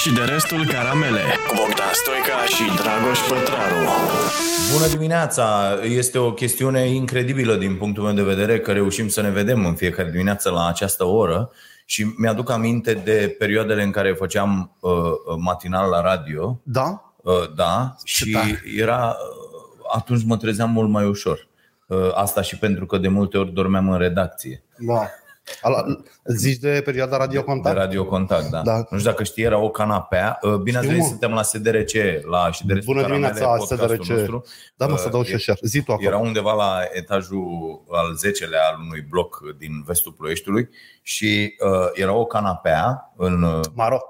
și de restul caramele cu Bogdan Stoica și Dragoș Pătraru. Bună dimineața! Este o chestiune incredibilă din punctul meu de vedere că reușim să ne vedem în fiecare dimineață la această oră și mi-aduc aminte de perioadele în care făceam uh, matinal la radio. Da? Uh, da, și tare. era uh, atunci mă trezeam mult mai ușor. Uh, asta și pentru că de multe ori dormeam în redacție. Da. Ala, zici de perioada Radio De Contact? Radio Contact, da. Da. Nu știu dacă știi, era o canapea. Uh, Bine ați Știu, venit, mă. suntem la SDRC, la și de restul Bună Caramele, dimineața, podcastul SDRC. Nostru. Da, mă, să Uh, dau și e- așa. Zi tu acolo. Era undeva la etajul al 10-lea al unui bloc din vestul Ploieștiului și uh, era o canapea în uh, Maro.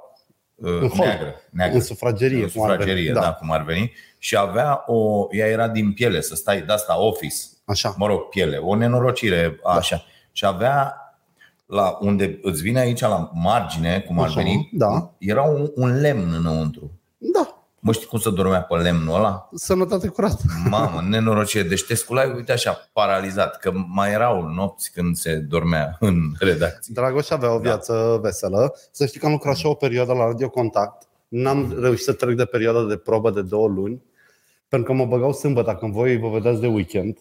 În hol. neagră, neagră. În sufragerie, În cum ar veni. sufragerie, da. Da. da, cum ar veni. Și avea o, ea era din piele, să stai de asta, office, Așa. mă rog, piele, o nenorocire, așa. Și avea la unde îți vine aici la margine, cum ar Așa, veni, da. era un, un lemn înăuntru. Da. Mă știi cum să dormea pe lemnul ăla? Sănătate curată. Mamă, nenorocire. Deci te sculai, uite așa, paralizat. Că mai erau nopți când se dormea în redacție. Dragoș avea o Da. viață veselă. Să știi că am lucrat și eu o perioadă la Radio Contact. N-am reușit să trec de perioada de probă de două luni, pentru că mă băgau sâmbătă când voi vă vedeați de weekend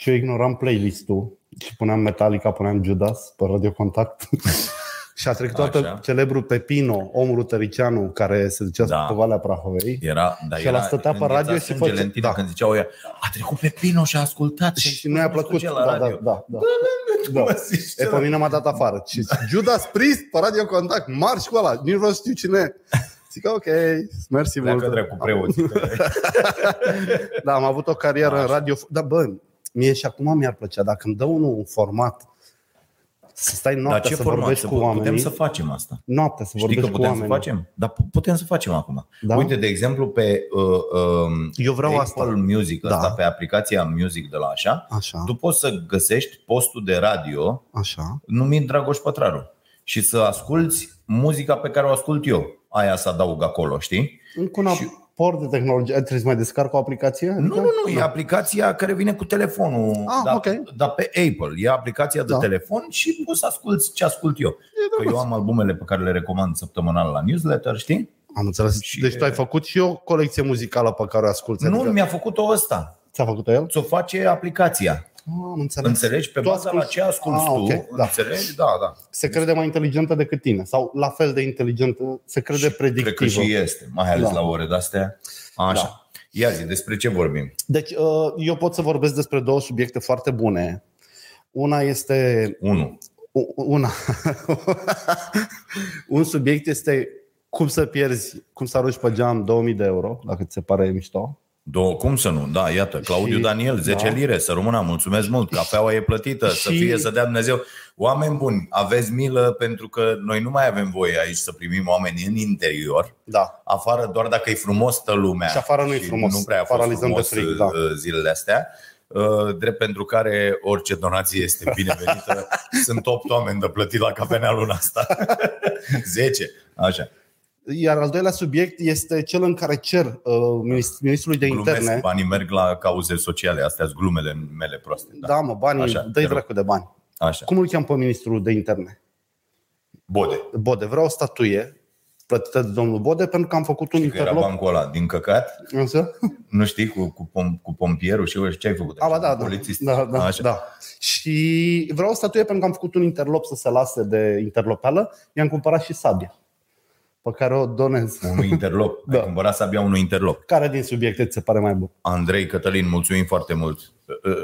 și eu ignoram playlist-ul și puneam Metallica, puneam Judas pe Radio Contact. și a trecut toată Așa. celebrul Pepino, omul lutericianu care se ducea Da. da. pe Valea Prahovei. Era, da, Și ăla era, stătea pe îngheța radio și sângele făcea- în tine da. când ziceau ea, a trecut pe Pino și a ascultat. Și nu i-a plăcut. La Da, da, radio. da, da. da. Mă zici, E, pe mine m-a dat afară. Și Judas Priest pe Radio Contact, marș cu ăla, nici nu știu cine. e. Zic, ok, mersi mult. Pleacă dracu preoții. Da, am avut o carieră Așa. în radio. Da, bă, mie și acum mi-ar plăcea. Dacă îmi dă unul un format să stai Dar noaptea ce să format? vorbești Să cu putem oamenii. să facem asta. Noaptea să Știi vorbești că cu putem să oamenii. facem? Dar pu- putem să facem acum. Da? Uite, de exemplu, pe uh, uh, Eu vreau Apple asta. Music, Da. asta pe aplicația Music de la așa, Așa, tu poți să găsești postul de radio așa. numit Dragoș Pătraru și să asculți muzica pe care o ascult eu. Aia să adaug acolo, știi? Încă un aport de tehnologie. Trebuie să mai descarc o aplicație? Nu, nu, nu, e aplicația care vine cu telefonul. Ah, dar, ok. dar pe Apple. E aplicația de Da. telefon și poți să asculti ce ascult eu. Că eu am albumele pe care le recomand săptămânal la newsletter, știi? Am înțeles. Și- Deci tu ai făcut și o colecție muzicală pe care o asculti. Nu, adică- mi-a făcut-o ăsta. Ți-a făcut el? Ți-o face aplicația. Ah, am înțeles. Înțelegi? Pe Tu baza la asculti- ce asculti Ah, tu, ok, da. înțelegi? Da, da. Se crede mai inteligentă decât tine. Sau la fel de inteligentă, se crede Cred predictivă. că și este, mai ales Da. la ore de-astea. Așa. Da. Ia zi, despre ce vorbim? Deci, uh, eu pot să vorbesc despre două subiecte foarte bune. Una este. Unu. u- Una. Un subiect este cum să pierzi, cum să arunci pe geam 2000 de euro, dacă ți se pare mișto. Două, cum să nu? Da, iată, Claudiu Și- Daniel, 10 da. lire, să rămână, mulțumesc mult, cafeaua e plătită, să Și- fie, să dea Dumnezeu. Oameni buni, aveți milă pentru că noi nu mai avem voie aici să primim oameni în interior, Da. afară doar dacă e frumos stă lumea. Și afară nu e frumos. Nu prea a fost Paralizăm de frumos frig, uh, da. zilele astea. Uh, Drept pentru care orice donație este binevenită. Sunt 8 oameni de plătit la cafenea luna asta. 10. Așa. Iar al doilea subiect este cel în care cer uh, minist- ministrului de Glumesc, interne. banii merg la cauze sociale. Astea sunt glumele mele proaste. Da, mă, banii, Așa, dă-i te rog. dracu de bani. Așa. Cum îl cheam pe ministrul de interne? Bode. Bode, vreau o statuie plătită de domnul Bode pentru că am făcut un Că era interloc. bancul ăla din căcat, Însă? nu știi, cu, cu, pom, cu pompierul și eu, ce ai făcut? A, ba, da, da, Polițist. da, da, Așa. da. Și vreau o statuie pentru că am făcut un interlop să se lase de interlopeală. I-am cumpărat și sabia pe care o donez. Unui interlop. Da. Da. Ai cumpărat sabia unui interlop. Care din subiecte ți se pare mai bun? Andrei Cătălin, mulțumim foarte mult.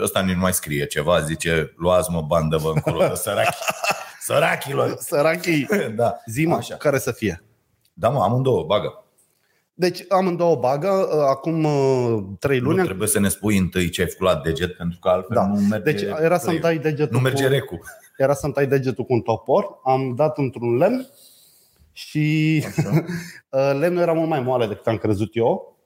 Ăsta nici nu mai scrie ceva, zice, luați mă bandă vă încolo de sărachi. Sărachilor! Sărachii! Da. Zi mă, Așa. care să fie? Da, mă, amândouă, bagă. Deci amândouă bagă, uh, acum uh, trei Nu luni. am- trebuie să ne spui întâi ce ai făcut la deget, pentru că altfel Da. nu merge. Deci era să-mi tai degetul Nu merge cu, recu. era să-mi tai degetul cu un topor, am dat într-un lemn și uh, lemnul era mult mai moale decât am crezut eu.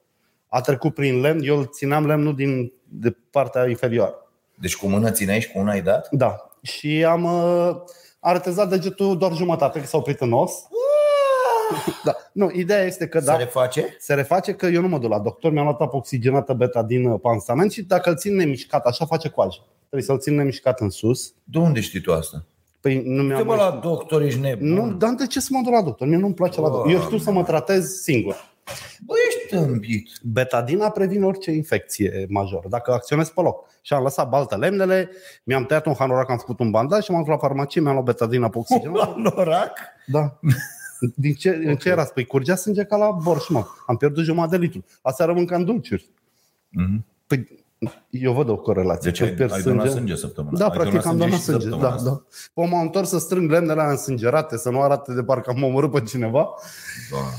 A trecut prin lemn, eu îl țineam lemnul din de partea inferioară. Deci cu mână țineai și cu una ai dat? Da. Și am uh, artezat degetul doar jumătate, că s-a oprit în os. Da. Nu, ideea este că Da. da, Se reface? se reface că eu nu mă duc la doctor, mi-am luat apă oxigenată beta din uh, pansament și dacă îl țin nemișcat, așa face coajă. Trebuie să-l țin nemișcat în sus. De unde știi tu asta? Păi nu mi-am Te bă mai... la doctor, ești nebun. Nu, dar de ce să mă duc la doctor? Mie nu-mi place la doctor. Eu știu să mă tratez singur. Bă, ești îmbit. Betadina previne orice infecție majoră, dacă acționez pe loc. Și am lăsat baltă lemnele, mi-am tăiat un hanorac, am făcut un bandaj și m-am dus la farmacie, mi-am luat betadina pe oxigen. La norac? Da. Din ce, okay. în ce era? Păi curgea sânge ca la borș, mă. Am pierdut jumătate de litru. Asta mâncam dulciuri. Mhm. Păi eu văd o corelație. Deci Când ai, pierd ai donat sânge săptămâna. Da, ai practic am donat și sânge. săptămâna Da, asta. da. Păi m-am întors să strâng lemnele alea însângerate, să nu arate de parcă am omorât pe cineva. Doamne.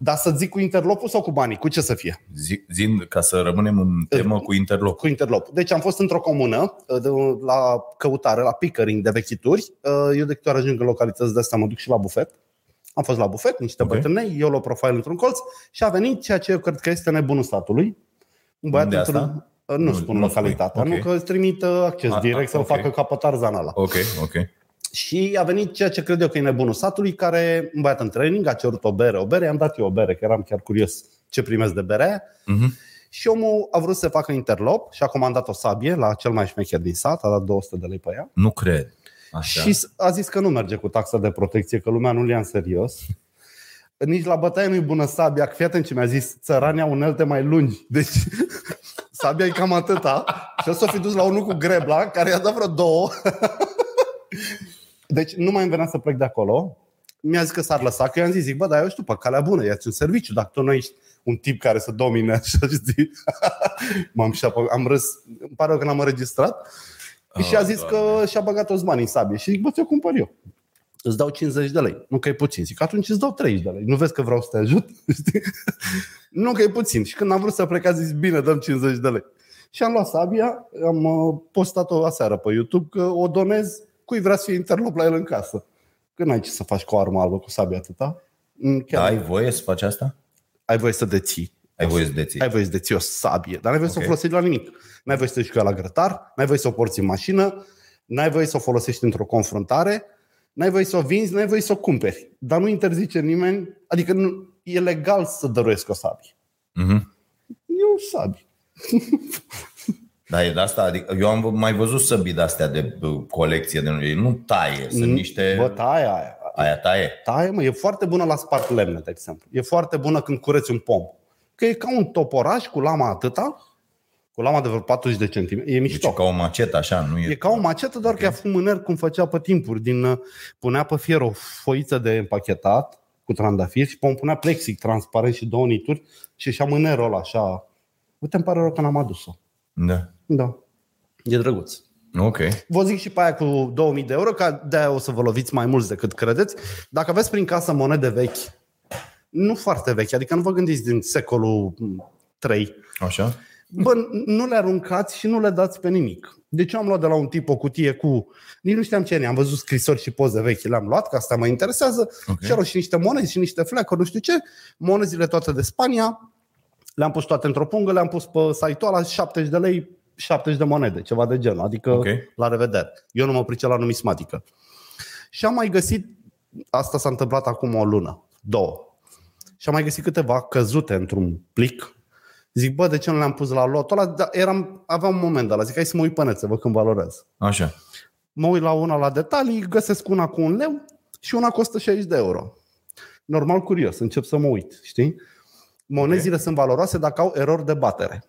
Dar să zic cu interlopul sau cu banii? Cu ce să fie? Zi, zi, ca să rămânem în temă cu interloc. Cu interlop. Deci am fost într-o comună uh, de, la căutare, la pickering de vechituri. Uh, Eu de câte ori ajung în localități de astea mă duc și la bufet. Am fost la bufet, niște Ok. okay. bătrânei, eu low profile într-un colț și a venit ceea ce eu cred că este nebunul statului. Un băiat Unde într-un... asta? Uh, Nu, Nu- nu spun nu localitatea, spui. nu Ok. că îți trimit uh, acces A, direct a, să-l ok. facă ca pe Tarzan ăla. Ok, ok. Și a venit ceea ce cred eu că e nebunul satului, care un băiat în training a cerut o bere, o bere, i-am dat eu o bere, că eram chiar curios ce primesc de bere aia. Mhm. Și omul a vrut să facă interlop și a comandat o sabie la cel mai șmecher din sat, a dat 200 de lei pe ea. Nu cred. Așa. Și a zis că nu merge cu taxa de protecție, că lumea nu-l ia în serios. Nici la bătaie nu-i bună sabia, că fii atent ce mi-a zis, țăranii au unelte mai lungi. Deci sabia e cam atâta și o să o fi dus la unul cu grebla, care i-a dat vreo două. Deci nu mai îmi venea să plec de acolo. Mi-a zis că s-ar lăsa, că i-am zis, zic, bă, dar eu știu pe calea bună, ia un serviciu, dacă tu nu ești un tip care să domine așa, știi? M-am și am râs, îmi pare rău că n-am înregistrat. și a zis că și-a băgat toți banii în sabie. Și zic, bă, ți-o cumpăr eu. Îți dau 50 de lei. Nu că e puțin. Zic, atunci îți dau 30 de lei. Nu vezi că vreau să te ajut? Știi? nu că e puțin. Și când am vrut să plec, a zis, bine, dăm 50 de lei. Și am luat sabia, am uh, postat-o aseară pe YouTube că o donez cui vrea să fie interlop la el în casă. Că n-ai ce să faci cu o armă albă, cu sabia atâta. Mm, Chiar Da, ai voie să faci asta? ai voie să deții. Ai voie să deții. Ai voie să deții o sabie, dar n-ai voie să o Ok. folosești la nimic. N-ai voie să te duci cu ea la grătar, n-ai voie să o porți în mașină, n-ai voie să o folosești într-o confruntare, n-ai voie să o vinzi, n-ai voie să o cumperi. Dar nu interzice nimeni, adică nu, e legal să dăruiesc o sabie. Mhm. E o sabie. Da, e de asta. Adică eu am mai văzut săbii de astea de bă, colecție de ei nu taie, sunt niște Bă, taie aia. aia taie. Taie, mă, e foarte bună la spart lemne, de exemplu. E foarte bună când cureți un pom. Că e ca un toporaș cu lama atâta, cu lama de vreo 40 de centimetri. E mișto. Deci ca o macetă așa, nu e. E ca o macetă, doar că ea fumâner cum făcea pe timpuri. Din, uh, punea pe fier o foiță de împachetat cu trandafir și pe un punea plexic transparent și două nituri și și mânerul ăla așa. Uite, îmi pare rău că n-am adus-o. Da. Da. E drăguț. Ok. Vă zic și pe aia cu 2000 de euro, că de-aia o să vă loviți mai mulți decât credeți. Dacă aveți prin casă monede vechi, nu foarte vechi, adică nu vă gândiți din secolul 3, Așa? Bă, nu le aruncați și nu le dați pe nimic. Deci eu am luat de la un tip o cutie cu... Nici nu știam ce e, am văzut scrisori și poze vechi, le-am luat, că asta mă interesează. Ok. Okay. Și erau și niște monezi și niște fleacuri, nu știu ce. Monezile toate de Spania. Le-am pus toate într-o pungă, le-am pus pe site-ul ăla, 70 de lei, 70 de monede, ceva de genul. Adică Ok. la revedere. Eu nu mă pricep la numismatică. Și am mai găsit, asta s-a întâmplat acum o lună, două. Și am mai găsit câteva căzute într-un plic. Zic, bă, de ce nu le-am pus la lotul ăla? Da, eram, aveam un moment de ăla. Zic, hai să mă uit pe net, să văd când valorez. Așa. Mă uit la una la detalii, găsesc una cu un leu și una costă 60 de euro. Normal curios, încep să mă uit, știi? Monezile okay. sunt valoroase dacă au erori de batere.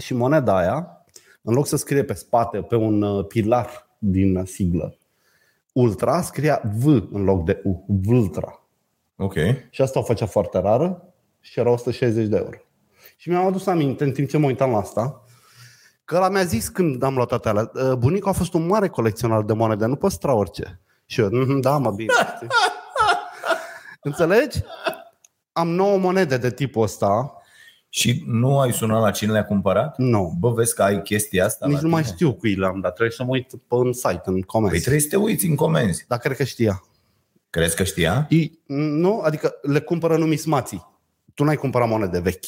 Și moneda aia, în loc să scrie pe spate, pe un uh, pilar din uh, siglă, Ultra scria V în loc de U, Vultra. Ok. Și asta o făcea foarte rară și era 160 de euro. Și mi-am adus aminte în timp ce mă uitam la asta, că ăla mi-a zis când am luat toate alea, "Uh, bunicul a fost un mare colecționar de monede, nu păstra orice. Și eu, "Mhm, da, mă, bine. știi?" Înțelegi? Am nouă monede de tipul ăsta. Și nu ai sunat la cine le-a cumpărat? Nu. Bă, vezi că ai chestia asta Nici la nu mai tine? știu cui le-am, dar trebuie să mă uit pe un site, în Păi comenzi. trebuie să te uiți în comenzi. Dar cred că știa. Crezi că știa? I, nu, adică le cumpără numismații. Tu n-ai cumpărat monede vechi.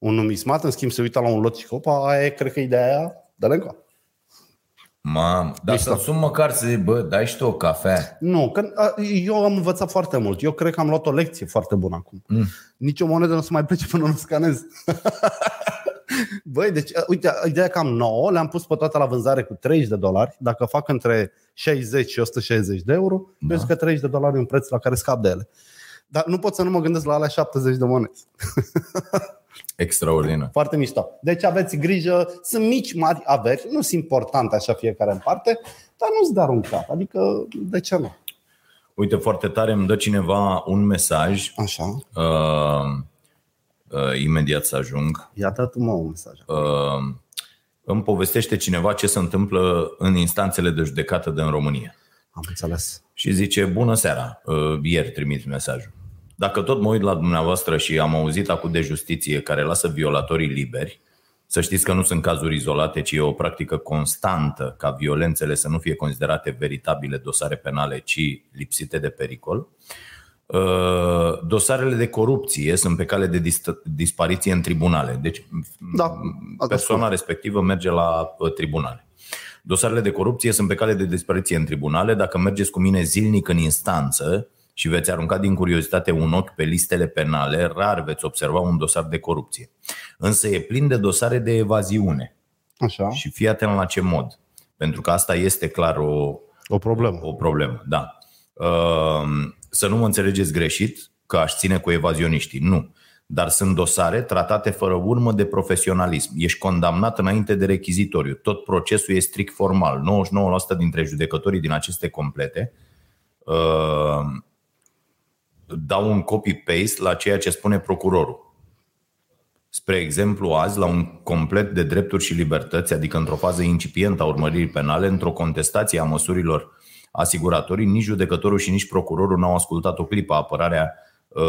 Un numismat, în schimb, se uită la un lot și că, opa, aia e, cred că ideea aia, dă le încoa. Mam, dar Mișto. să sun măcar să zic, bă, dai și tu o cafea. Nu, că a, eu am învățat foarte mult. Eu cred că am luat o lecție foarte bună acum. Mm. Nici o monedă nu o să mai plece până nu scanez. Băi, deci, uh, uite, ideea că am 9, le-am pus pe toate la vânzare cu 30 de dolari. Dacă fac între 60 și 160 de euro, da. vezi că 30 de dolari e un preț la care scap de ele. Dar nu pot să nu mă gândesc la alea 70 de monezi. Extraordinar. Foarte mișto. Deci aveți grijă, sunt mici, mari averi, nu sunt importante așa fiecare în parte, dar nu-ți dar un cap. Adică, de ce nu? Uite, foarte tare îmi dă cineva un mesaj. Așa. Uh, uh, imediat să ajung. Ia dat mă un mesaj. Uh, îmi povestește cineva ce se întâmplă în instanțele de judecată din România. Am înțeles. Și zice, bună seara, uh, ieri trimit mesajul. Dacă tot mă uit la dumneavoastră și am auzit acum de justiție care lasă violatorii liberi, să știți că nu sunt cazuri izolate, ci e o practică constantă ca violențele să nu fie considerate veritabile dosare penale, ci lipsite de pericol. Uh, Dosarele de corupție sunt pe cale de dis- dispariție în tribunale. Deci Da, persoana respectivă merge la uh, tribunale. Dosarele de corupție sunt pe cale de dispariție în tribunale. Dacă mergeți cu mine zilnic în instanță și veți arunca din curiozitate un ochi pe listele penale, rar veți observa un dosar de corupție. Însă e plin de dosare de evaziune. Așa. Și fii atent la ce mod. Pentru că asta este clar o, O problemă. o problemă. Da. Uh, Să nu mă înțelegeți greșit că aș ține cu evazioniștii. Nu. Dar sunt dosare tratate fără urmă de profesionalism. Ești condamnat înainte de rechizitoriu. Tot procesul e strict formal. 99% dintre judecătorii din aceste complete uh, dau un copy-paste la ceea ce spune procurorul. Spre exemplu, azi, la un complet de drepturi și libertăți, adică într-o fază incipientă a urmăririi penale, într-o contestație a măsurilor asiguratorii, nici judecătorul și nici procurorul n-au ascultat o clipă apărarea uh,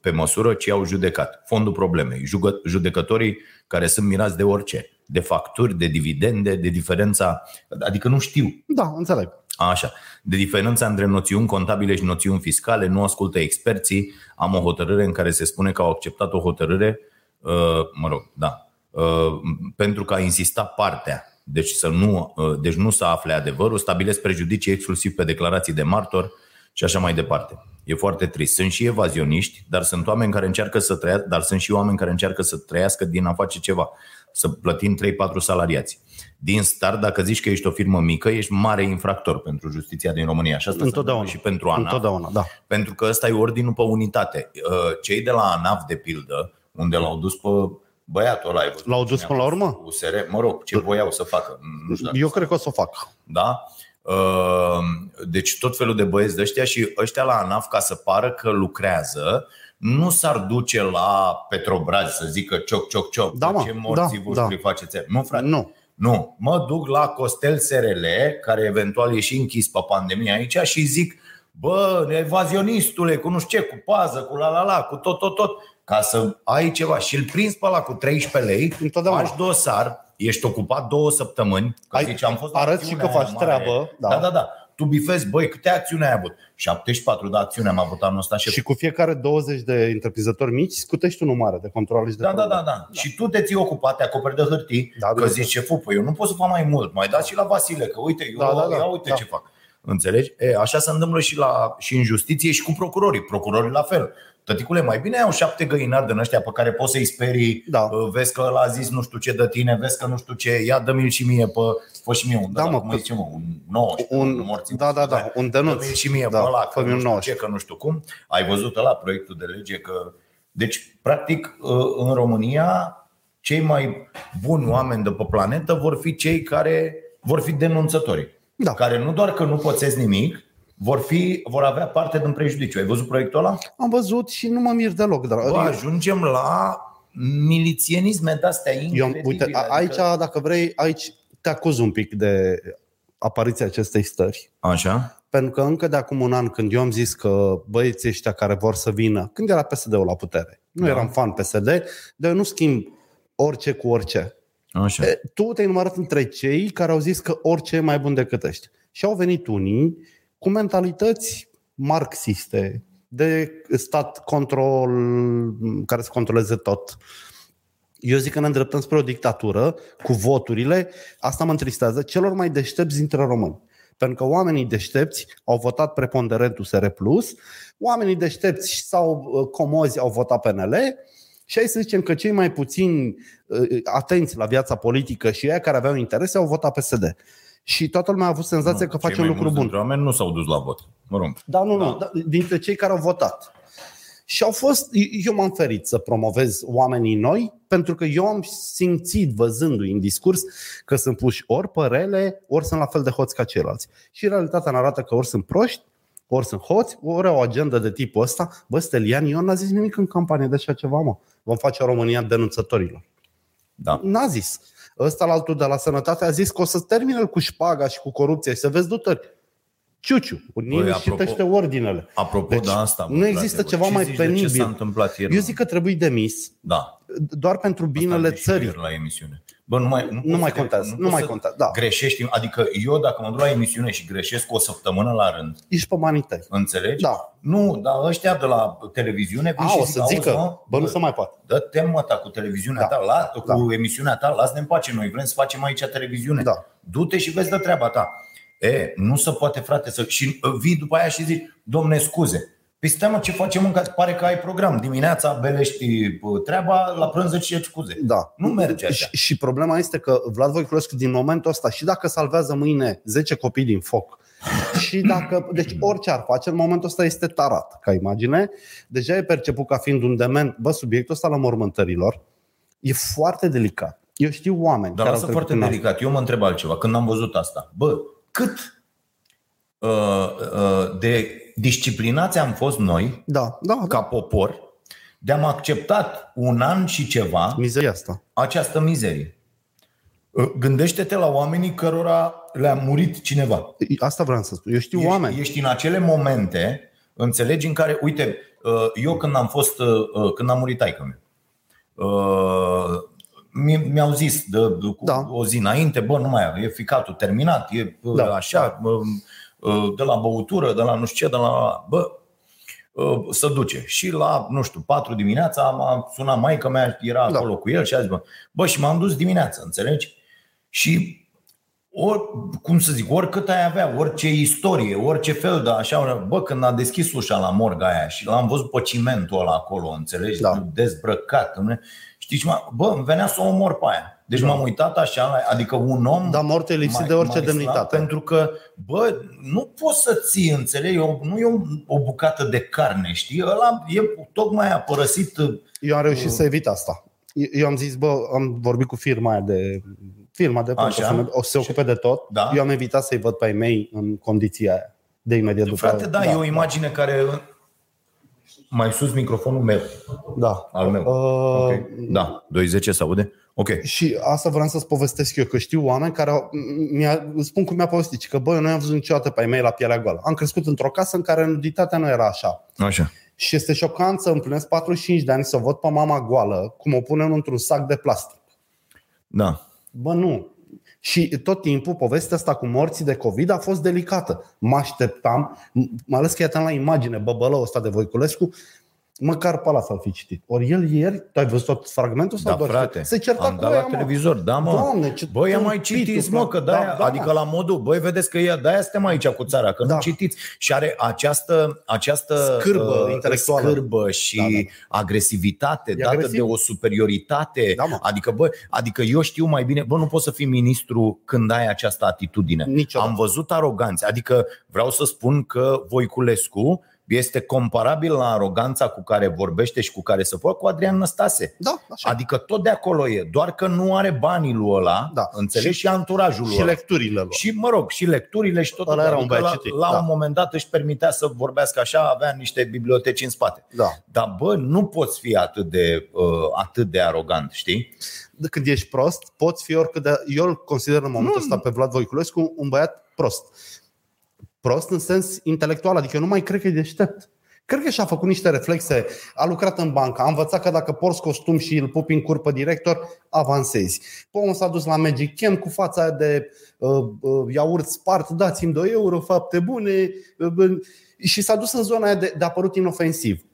pe măsură, ci au judecat. Fondul problemei. Jugă- Judecătorii care sunt mirați de orice, de facturi, de dividende, de diferența, adică nu știu Da, înțeleg. Așa. De diferența între noțiuni contabile și noțiuni fiscale, nu ascultă experții. Am o hotărâre în care se spune că au acceptat o hotărâre, uh, mă rog, da, uh, pentru că a insistat partea. Deci, să nu, uh, deci nu să afle adevărul, stabilesc prejudicii exclusiv pe declarații de martor și așa mai departe. E foarte trist. Sunt și evazioniști, dar sunt oameni care încearcă să trăiască, dar sunt și oameni care încearcă să trăiască din a face ceva, să plătim 3-4 salariați. Din start, dacă zici că ești o firmă mică, ești mare infractor pentru justiția din România. Și asta se Întotdeauna. întâmplă și pentru ANAF. Întotdeauna, da. Pentru că ăsta e ordinul pe unitate. Uh, Cei de la ANAF, de pildă, unde l-au dus pe băiatul ăla, ai văzut L-au dus cine a până la fost urmă? USR, mă rog, ce voiau să facă. Nu știu dacă Eu cred că o să o fac. da? Uh, Deci tot felul de băieți de ăștia și ăștia la ANAF ca să pară că lucrează nu s-ar duce la Petrobras să zică cioc, cioc, cioc, Da, mă, ce morții da, voștri da. faceți. Nu, frate. Nu. Nu, mă duc la Costel SRL, care eventual e și închis pe pandemie aici și zic Bă, evazionistule, cu nu știu ce, cu pază, cu la la la, cu tot, tot, tot Ca să ai ceva și îl prins pe ăla cu 13 lei Întotdeauna. Faci dosar, ești ocupat două săptămâni că Ai- zici, am fost la arăți și că acțiunea faci aia mare. treabă, da. Da, da, da Tu bifezi, băi, câte acțiuni ai avut? 74 de acțiuni am avut anul ăsta și Și cu fiecare 20 de întreprinzători mici scutești unul mare de controle și de da, da, probă. da, da. Și tu te ții ocupat, te acoperi de hârtii, Da, că bineînțeles. zici, șeful, păi eu nu pot să fac mai mult. Mai dați și la Vasile, că uite, eu, Da, da, da. ia uite Da. ce fac. Înțelegi? E, așa se întâmplă și, la, și în justiție și cu procurorii. Procurorii la fel. Tăticule, mai bine au șapte găinari din ăștia pe care poți să-i sperii, Da. uh, vezi că ăla a zis nu știu ce de tine, vezi că nu știu ce, ia dă-mi și mie pe, fă și mie un, Da, da, mă, cum că- zice, mă, un 19, Un, un morții. da, da, da, un denunț. Dă-mi și mie da, pe ăla, că fă-mi nu un știu 19. ce, că nu știu cum. Ai văzut ăla proiectul de lege că... Deci, practic, uh, în România, cei mai buni oameni de pe planetă vor fi cei care vor fi denunțătorii. Da. Care nu doar că nu pățesc nimic, vor, fi, vor avea parte din prejudiciu. Ai văzut proiectul ăla? Am văzut și nu mă mir deloc. Dar Bă, ajungem la milițienisme de-astea eu, incredibile. uite, a- aici, dacă vrei, aici te acuz un pic de apariția acestei stări. Așa? Pentru că încă de acum un an, când eu am zis că băieții ăștia care vor să vină, când era PSD-ul la putere, nu Da. eram fan PSD, dar eu nu schimb orice cu orice. Așa. E, Tu te-ai numărat între cei care au zis că orice e mai bun decât ăștia. Și au venit unii cu mentalități marxiste, de stat control, care să controleze tot. Eu zic că ne îndreptăm spre o dictatură cu voturile. Asta mă întristează celor mai deștepți dintre români. Pentru că oamenii deștepți au votat preponderent USR+, oamenii deștepți sau uh, comozi au votat PNL Și hai să zicem că cei mai puțini uh, atenți la viața politică și ei care aveau interese au votat PSD. Și toată lumea a avut senzația că Cei face mai un lucru mulți bun. dintre oameni nu s-au dus la vot. Mă rog. Da, nu, nu, da, dintre cei care au votat. Și au fost, eu m-am ferit să promovez oamenii noi, pentru că eu am simțit, văzându-i în discurs, că sunt puși ori părele, ori sunt la fel de hoți ca ceilalți. Și realitatea ne arată că ori sunt proști, ori sunt hoți, ori au o agendă de tipul ăsta. Bă, Stelian Ion n-a zis nimic în campanie de așa ceva, mă. Vom face România denunțătorilor. Da. N-a zis. Ăsta la altul de la sănătate a zis că o să termine cu șpaga și cu corupția și să vezi dutări. Ciuciu, nimeni apropo- citește ordinele. Apropo Deci, de asta. bă, nu frate, există bă, ceva ce mai zici de penibil. Ce s-a întâmplat ieri? Eu mă? zic că trebuie demis Da. doar pentru binele Asta am zis și țării. ieri la emisiune. Bă, nu mai, nu, Nu poți mai să- contează, nu poți mai să contează, da. Greșești, adică eu dacă mă duc la emisiune și greșesc o săptămână la rând, Ești pe banii tăi. înțelegi? Da. Nu, dar ăștia de la televiziune vin A, și o zic, să "Auzi, zică, mă, bă, nu se mai poate. Dă-te mă ta cu televiziunea Da. ta, la, cu Da. emisiunea ta, lasă-ne în pace, noi vrem să facem aici televiziune. Da. Du-te și vezi de treaba ta. E, nu se poate, frate, să... și uh, vii după aia și zici, domne, scuze. Păi stai mă, ce facem încă? Pare că ai program. Dimineața belești uh, treaba, la prânz îți ceri scuze. Da. Nu merge așa. Și, și problema este că Vlad Voiculescu din momentul ăsta și dacă salvează mâine 10 copii din foc și dacă, deci orice ar face, în momentul ăsta este tarat, ca imagine. Deja e perceput ca fiind un dement. Bă, subiectul ăsta la mormântărilor e foarte delicat. Eu știu oameni Dar care lasă au foarte trecut în delicat. Eu mă întreb altceva. Când am văzut asta, bă, cât uh, uh, de disciplinați am fost noi, Da, da, da. ca popor, de am acceptat un an și ceva Mizeria asta. această mizerie. Uh, Gândește-te la oamenii cărora le-a murit cineva. Asta vreau să spun. Eu știu Ești, oameni. ești în acele momente, înțelegi, în care, uite, uh, eu când am fost, uh, uh, când am murit taică meu, mi- mi-au zis de, de, cu Da. o zi înainte, bă, nu mai e ficatul terminat, e uh, Da. așa, uh, uh, de la băutură, de la nu știu ce, de la... Bă, uh, să duce. Și la, nu știu, 4 dimineața m-a sunat maica mea, era Da. acolo cu el și a zis, bă, bă, și m-am dus dimineața, înțelegi? Și ori, cum să zic, oricât ai avea, orice istorie, orice fel de așa, bă, când a deschis ușa la morga aia și l-am văzut pe cimentul ăla acolo, înțelegi, Da. dezbrăcat, nu? știți ce, mă, bă, îmi venea să o omor pe aia. Deci m-am uitat așa, la- adică un om Da, mortul e lipsit mai- de orice mai slab, demnitate. Pentru că, bă, nu poți să ții, înțelegi, o- nu e o, o bucată de carne, știi? Ăla e tocmai a părăsit Eu am reușit să evit asta. Eu am zis, bă, am vorbit cu firma aia de firma de Așa. o să se ocupe de tot. Da. Eu am evitat să-i văd pe ai mei în condiția aia. De imediat după. Frate, da, e o imagine care mai sus microfonul meu, Da. al meu. Uh, Ok. Da, 210 se aude? Ok. Și asta vreau să-ți povestesc eu, că știu oameni care au, mi-a, îți spun cum mi-a povestit, ci că bă, eu nu am văzut niciodată pe ai mei la pielea goală. Am crescut într-o casă în care nuditatea nu era așa. Așa. Și este șocant să împlinesc 45 de ani să o văd pe mama goală, cum o punem într-un sac de plastic. Da. Bă, nu. Și tot timpul povestea asta cu morții de COVID a fost delicată. Mă așteptam, mai ales că iată la imagine, băbălăul ăsta de Voiculescu, măcar pe ăla să-l fi citit. Ori el ieri, tu ai văzut tot fragmentul sau Da, doar frate. Se certa am cu dat aia, la mă. televizor, da, mă. Doamne, ce Băi, am mai tâmpitul, citiți, mă, frate. că de-aia, Da, da. adică la modul, băi, vedeți că e, de-aia suntem aici cu țara, că Da. nu citiți. Și are această, această Scârbă uh, intelectuală. scârbă și Da, da. agresivitate E dată agresiv. de o superioritate. Da, mă. adică, bă, adică eu știu mai bine, bă, nu poți să fii ministru când ai această atitudine. Niciodată. Am văzut aroganți, adică vreau să spun că Voiculescu este comparabil la aroganța cu care vorbește și cu care se poate cu Adrian Năstase. Da, așa. Adică tot de acolo e, doar că nu are banii lui ăla, Da. înțelegi, și, și anturajul lui și ăla. lecturile lor. Și, mă rog, și lecturile și tot. Ăla era un adică băiat la, citit, la da. un moment dat își permitea să vorbească așa, avea niște biblioteci în spate. Da. Dar, bă, nu poți fi atât de, uh, atât de arogant, știi? De Când ești prost, poți fi oricât de... Eu îl consider în momentul Nu, ăsta pe Vlad Voiculescu un băiat prost. Prost în sens intelectual, adică eu nu mai cred că e deștept. Cred că și-a făcut niște reflexe, a lucrat în bancă, a învățat că dacă porți costum și îl pupi în curpă director, avansezi. Pomul s-a dus la Magic Camp cu fața aia de uh, uh, iaurt spart, dați-mi 2 euro, fapte bune, uh, uh, și s-a dus în zona aia de, de apărut inofensiv.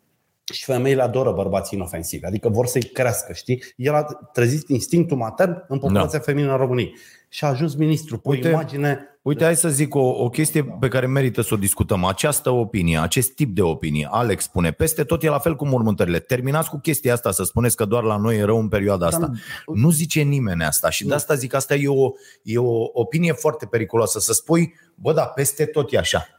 Și femeile adoră bărbații inofensivi, adică vor să-i crească, știi? El a trezit instinctul matern în populația da. feminină a României și a ajuns ministru pe Uite, o imagine... Uite, hai să zic o, o chestie pe care merită să o discutăm. Această opinie, acest tip de opinie, Alex spune, peste tot e la fel cu mormântările. Terminați cu chestia asta, să spuneți că doar la noi e rău în perioada asta. Da. Nu zice nimeni asta și de asta zic, asta e o, e o opinie foarte periculoasă, să spui, bă, da, peste tot e așa.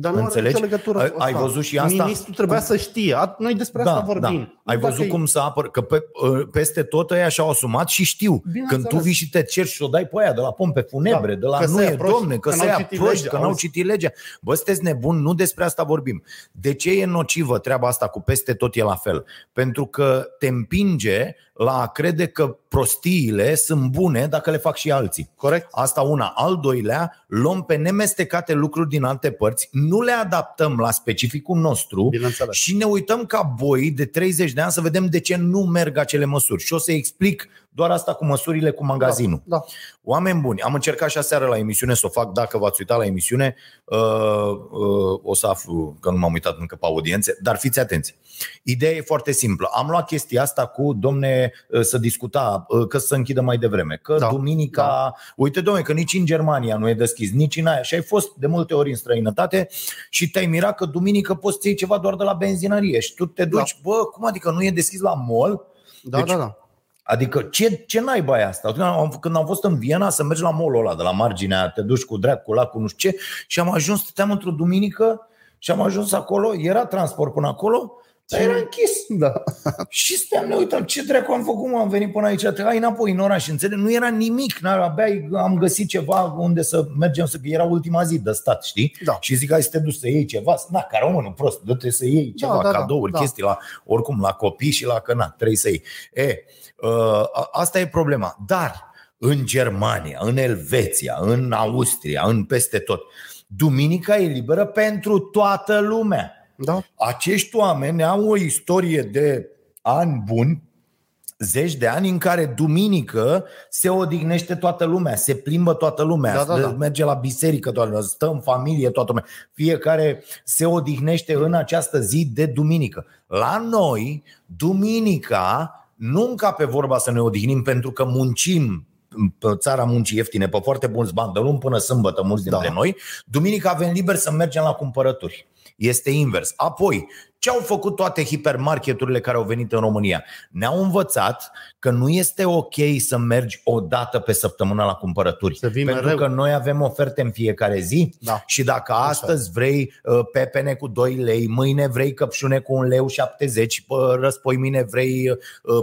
Dar nu Înțelegi? are nicio legătură Ai- cu ai asta. văzut și asta? Ministrul trebuia să știe. A- Noi despre asta vorbim. Da. Ai Dacă văzut e- cum să apăr, că pe, ă, peste tot ăia și-au asumat și știu. Bineînțeles. Când tu vii și te ceri și o dai pe aia de la pompe funebre, Da. de la Că nu să e ia proști, domne, că, că să n-au ia citit proști, legea, că n-au auzi. citit legea. Bă, sunteți nebuni, nu despre asta vorbim. De ce e nocivă treaba asta cu peste tot e la fel? Pentru că te împinge la a crede că prostiile sunt bune dacă le fac și alții. Corect. Asta una. Al doilea, luăm pe nemestecate lucruri din alte părți, nu le adaptăm la specificul nostru Bineînțeles. și ne uităm ca boi de 30 de ani să vedem de ce nu merg acele măsuri. Și o să explic doar asta cu măsurile cu magazinul. Da. Oameni buni, am încercat și aseară la emisiune să o fac, dacă v-ați uitat la emisiune, uh, uh, o să aflu că nu m-am uitat încă pe audiențe, dar fiți atenți. Ideea e foarte simplă. Am luat chestia asta cu, domne, uh, să discuta, uh, că să închidă mai devreme, că Da. duminica, da. uite domne, că nici în Germania nu e deschis, nici în aia și ai fost de multe ori în străinătate și te-ai mirat că duminică poți să iei ceva doar de la benzinărie și tu te duci, da. bă, cum adică nu e deschis la mall? Da, Deci- da, da. Adică ce, ce naiba e asta? Când am, când am fost în Viena să mergi la mall ăla de la marginea, te duci cu drag, cu lac, cu nu știu ce și am ajuns, stăteam într-o duminică și am ajuns acolo, era transport până acolo, dar era închis. Da. Și stăteam, ne uitam, ce dracu am făcut, mă, am venit până aici, te ai înapoi în oraș, înțeleg? Nu era nimic, n abia am găsit ceva unde să mergem, să, că era ultima zi de stat, știi? Da. Și zic, hai să te duci să iei ceva, na, ca românul prost, dă să iei ceva, da, da, cadouri, da. chestii, la, oricum la copii și la căna, trebuie să iei. E, uh, asta e problema. Dar în Germania, în Elveția, în Austria, în peste tot, duminica e liberă pentru toată lumea. Da. Acești oameni au o istorie de ani buni, zeci de ani în care duminică se odihnește toată lumea, se plimbă toată lumea, Da, da, da. merge la biserică toată lumea, stă în familie toată lumea. Fiecare se odihnește în această zi de duminică. La noi, duminica nu încape vorba să ne odihnim pentru că muncim pe țara muncii ieftine, pe foarte buni bani, de luni până sâmbătă, mulți dintre Da. noi, duminica avem liber să mergem la cumpărături. Este invers. Apoi, ce au făcut toate hipermarketurile care au venit în România? Ne-au învățat că nu este ok să mergi o dată pe săptămână la cumpărături. Să vii pentru mereu. că noi avem oferte în fiecare zi Da. și dacă astăzi vrei uh, pepene cu 2 lei, mâine vrei căpșune cu 1 leu 70, pă, răspoi mine vrei uh,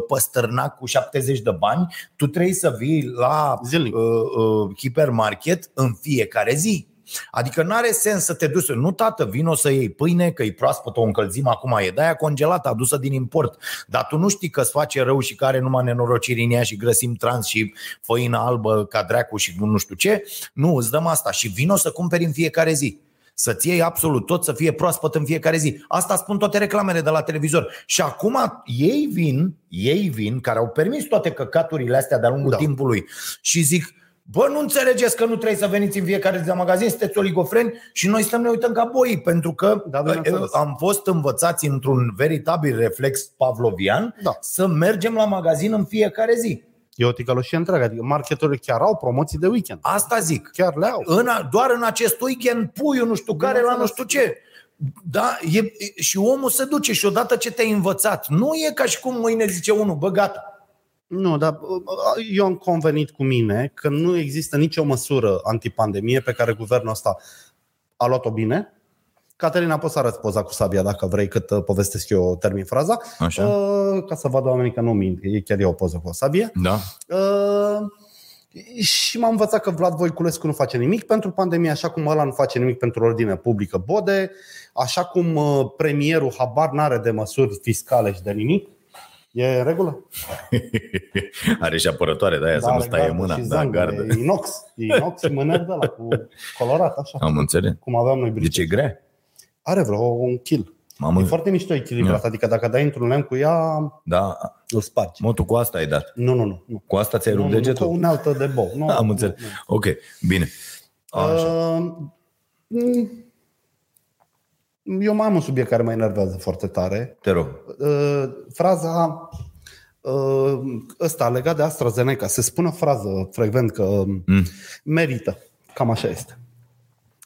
păstărnac cu 70 de bani, tu trebuie să vii la Zilnic. uh, uh, hipermarket în fiecare zi. Adică nu are sens să te duci, nu tată, vino să iei pâine, că e proaspătă, o încălzim acum, e de-aia congelată, adusă din import. Dar tu nu știi că îți face rău și care numai nenorociri în ea și grăsim trans și făină albă ca dracu și nu știu ce. Nu, îți dăm asta și vino să cumperi în fiecare zi. Să-ți iei absolut tot, să fie proaspăt în fiecare zi. Asta spun toate reclamele de la televizor. Și acum ei vin, ei vin, care au permis toate căcaturile astea de-a lungul Da. timpului și zic, Bă, nu înțelegeți că nu trebuie să veniți în fiecare zi la magazin, sunteți oligofreni și noi stăm ne uităm ca boi, pentru că Da, bineînțeles. am fost învățați într-un veritabil reflex pavlovian Da. să mergem la magazin în fiecare zi. E o ticăloșie întreagă. Adică marketurile chiar au promoții de weekend. Asta zic. Chiar le au. În, a- doar în acest weekend puiul nu știu care la nu știu ce. Da, e, e- și omul se duce și odată ce te-ai învățat, nu e ca și cum mâine zice unul, bă, gata. Nu, dar uh, eu am convenit cu mine că nu există nicio măsură antipandemie pe care guvernul ăsta a luat-o bine. Caterina, poți să arăți poza cu sabia dacă vrei, cât uh, povestesc eu termin fraza. Așa. Uh, ca să vadă oamenii că nu mint, e chiar e o poză cu o sabie. Da. Uh, și m-am învățat că Vlad Voiculescu nu face nimic pentru pandemie, așa cum ăla nu face nimic pentru ordine publică Bode, așa cum uh, premierul habar n-are de măsuri fiscale și de nimic. E în regulă? Are și apărătoare de aia să nu are stai gardă mâna. și Da, zangă, gardă. e inox. E inox și mâner de la cu colorat, așa. Am înțeles. Cum aveam noi Deci brice. e grea. Are vreo un kil. Mamă, E foarte mișto echilibrat, Da. adică dacă dai într-un lemn cu ea, da, îl spargi. mă, tu cu asta ai dat. Nu, nu, nu. nu. Cu asta ți-ai Nu, rupt nu, cu degetul? unealtă de bou. Nu, Am nu, înțeles. nu. Ok, bine. Așa. Uh, mm, Eu mai am un subiect care mă enervează foarte tare. Te rog. Uh, fraza uh, ăsta legat de AstraZeneca, se spune o frază frecvent că Mm. merită. Cam așa este.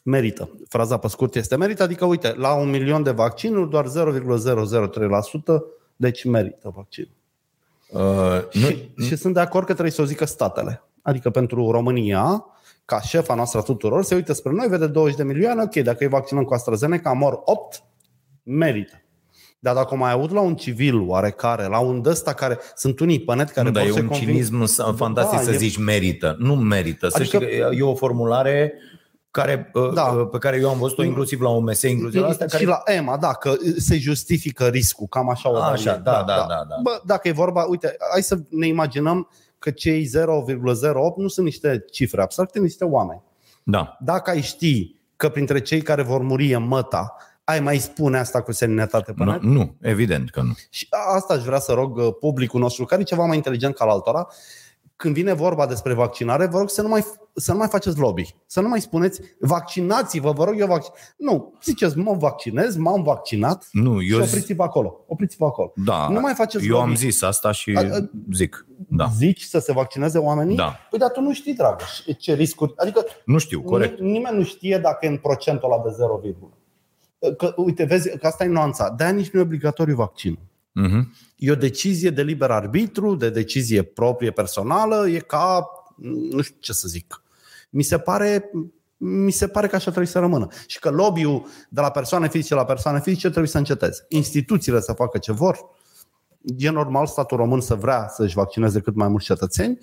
Merită. Fraza pe scurt este merită, adică uite, la un milion de vaccinuri, doar 0,003%, deci merită vaccinul. Uh, nu, Și, și sunt de acord că trebuie să o zică statele. Adică pentru România, ca șefa noastră a tuturor, se uită spre noi, vede 20 de milioane, ok, dacă îi vaccinăm cu AstraZeneca, mor 8, merită. Dar dacă mai aud la un civil oarecare, la un dăsta care sunt unii pe net care nu, dar vor e să un conving- cinism s- fantastic Da, să e- zici merită. Nu merită. Să Adică- știi că e o formulare care, uh, Da. uh, pe care eu am văzut-o inclusiv la OMS, inclusiv la astea și care... la EMA, da, că se justifică riscul, cam așa o Așa, variantă. da, da, da, da. Bă, dacă e vorba, uite, hai să ne imaginăm că cei 0,08 nu sunt niște cifre abstracte, niște oameni. Da. Dacă ai ști că printre cei care vor muri în măta, ai mai spune asta cu seninătate pe Nu, net? nu, evident că nu. Și a- asta aș vrea să rog uh, publicul nostru, care e ceva mai inteligent ca altora, când vine vorba despre vaccinare, vă rog să nu mai, să nu mai faceți lobby. Să nu mai spuneți, vaccinați-vă, vă rog eu vaccin. Nu, ziceți, mă vaccinez, m-am vaccinat Nu, și eu zi- opriți-vă acolo. Opriți-vă acolo. da, nu mai faceți eu lobby. am zis asta și A- a- zic. Da. Zici să se vaccineze oamenii? Da. Păi dar tu nu știi, dragă, ce riscuri. Adică Nu știu, corect. Ni- nimeni nu știe dacă e în procentul ăla de 0, virgulă. Că, uite, vezi că asta e nuanța. De-aia nici nu e obligatoriu vaccinul. Mhm. E o decizie de liber arbitru, de decizie proprie personală, e ca, nu știu ce să zic. Mi se pare, mi se pare că așa trebuie să rămână. Și că lobby-ul de la persoane fizice la persoane fizice trebuie să înceteze. Instituțiile să facă ce vor. E normal statul român să vrea să-și vaccineze cât mai mulți cetățeni,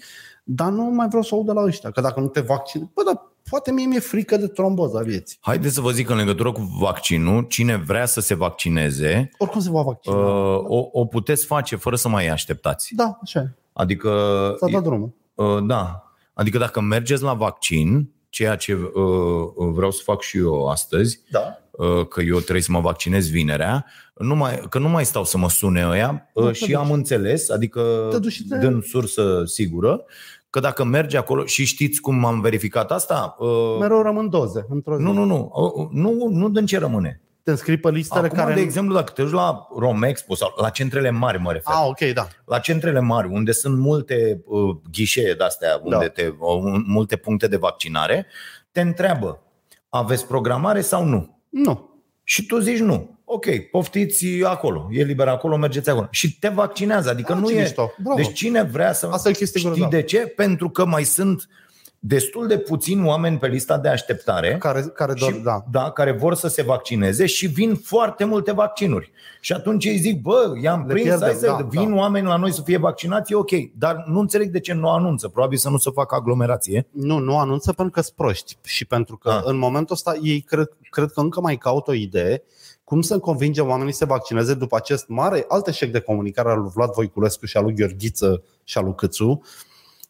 dar nu mai vreau să aud de la ăștia. Că dacă nu te vaccinezi, bă, dar poate mie mi-e frică de tromboza vieții. Haideți să vă zic în legătură cu vaccinul, cine vrea să se vaccineze, Oricum se va vaccina. uh, o, o puteți face fără să mai așteptați. Da, așa e. Adică, S-a dat drumul. uh, da, adică dacă mergeți la vaccin, ceea ce uh, vreau să fac și eu astăzi, Da. uh, că eu trebuie să mă vaccinez vinerea, nu mai, că nu mai stau să mă sune ăia Nu, uh, te și duci. am înțeles, adică Te duci și te- dând sursă sigură, că dacă mergi acolo și știți cum am verificat asta, uh, Mereu rămân doze într-o zi. nu, nu, nu, uh, nu, nu dă ce rămâne. Te înscrii pe listele Acum, care... de exemplu, dacă te duci la Romexpo sau la centrele mari, mă refer, Ah, ok, da. la centrele mari, unde sunt multe uh, ghișee de-astea, unde Da. te, uh, multe puncte de vaccinare, te întreabă, aveți programare sau nu? Nu. Și tu zici nu. Ok, poftiți acolo, e liber acolo, mergeți acolo. Și te vaccinează, adică Ah, nu ce e... mișto. Bravo. Deci cine vrea să... Asta e chestie Știi grozavă. de ce? Pentru că mai sunt destul de puțini oameni pe lista de așteptare Care, care doar, și, da. da, care vor să se vaccineze și vin foarte multe vaccinuri. Și atunci îi zic, bă, i-am Le prins, pierdem, hai să da, vin da. oameni la noi să fie vaccinați, e ok. Dar nu înțeleg de ce nu anunță. Probabil să nu se facă aglomerație. Nu, nu anunță pentru că sunt proști. Și pentru că Ah. în momentul ăsta ei cred, cred că încă mai caută o idee cum să convinge oamenii să se vaccineze după acest mare alt eșec de comunicare al lui Vlad Voiculescu și al lui Gheorghiță și al lui Câțu.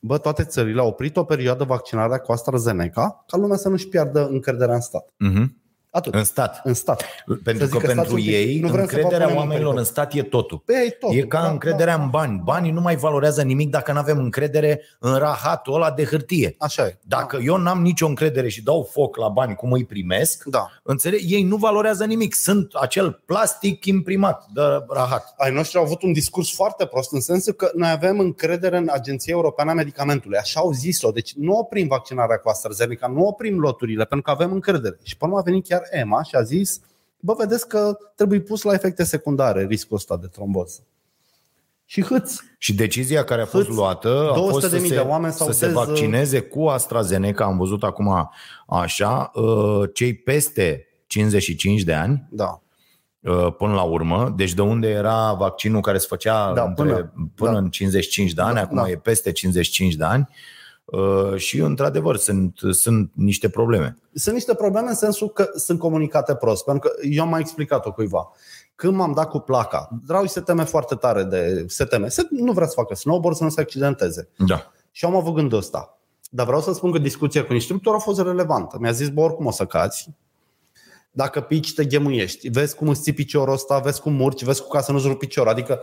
Bă, toate țările au oprit o perioadă vaccinarea cu AstraZeneca ca lumea să nu-și piardă încrederea în stat. Mhm. Atât. În stat. În stat. Pentru zic că, că stați pentru un pic, ei, nu vrem să vă încrederea punem în oamenilor pericol. în stat e totul. Pe ei tot. E ca încrederea în bani. Banii nu mai valorează nimic dacă nu avem încredere în rahatul ăla de hârtie. Așa e. Dacă eu n-am nicio încredere și dau foc la bani cum îi primesc, Da. înțeleg, ei nu valorează nimic. Sunt acel plastic imprimat de rahat. ai noștri au avut un discurs foarte prost în sensul că noi avem încredere în Agenția Europeană a Medicamentului. Așa au zis-o. Deci nu oprim vaccinarea cu AstraZeneca, nu oprim loturile, pentru că avem încredere. Și până a venit chiar EMA și a zis, bă, vedeți că trebuie pus la efecte secundare riscul ăsta de tromboză. Și hâți. Și decizia care a fost Hâți. luată a fost să 200.000 se, de oameni s-au să se dez- vaccineze cu AstraZeneca, am văzut acum așa, uh, cei peste 55 de ani Da. uh, până la urmă, deci de unde era vaccinul care se făcea Da, între, până- până da. în 55 de ani, Da, acum da. e peste 55 de ani uh, și într-adevăr sunt, sunt niște probleme. Sunt niște probleme în sensul că sunt comunicate prost. Pentru că eu am mai explicat-o cuiva. Când m-am dat cu placa, Drau se teme foarte tare de se teme. Se, nu vrea să facă snowboard, să nu se accidenteze. Da. Și am avut gândul ăsta. Dar vreau să spun că discuția cu instructorul a fost relevantă. Mi-a zis, bă, oricum o să cazi. Dacă pici, te ghemuiești. Vezi cum îți ții piciorul ăsta, vezi cum urci, vezi cum ca să nu-ți rupi piciorul. Adică,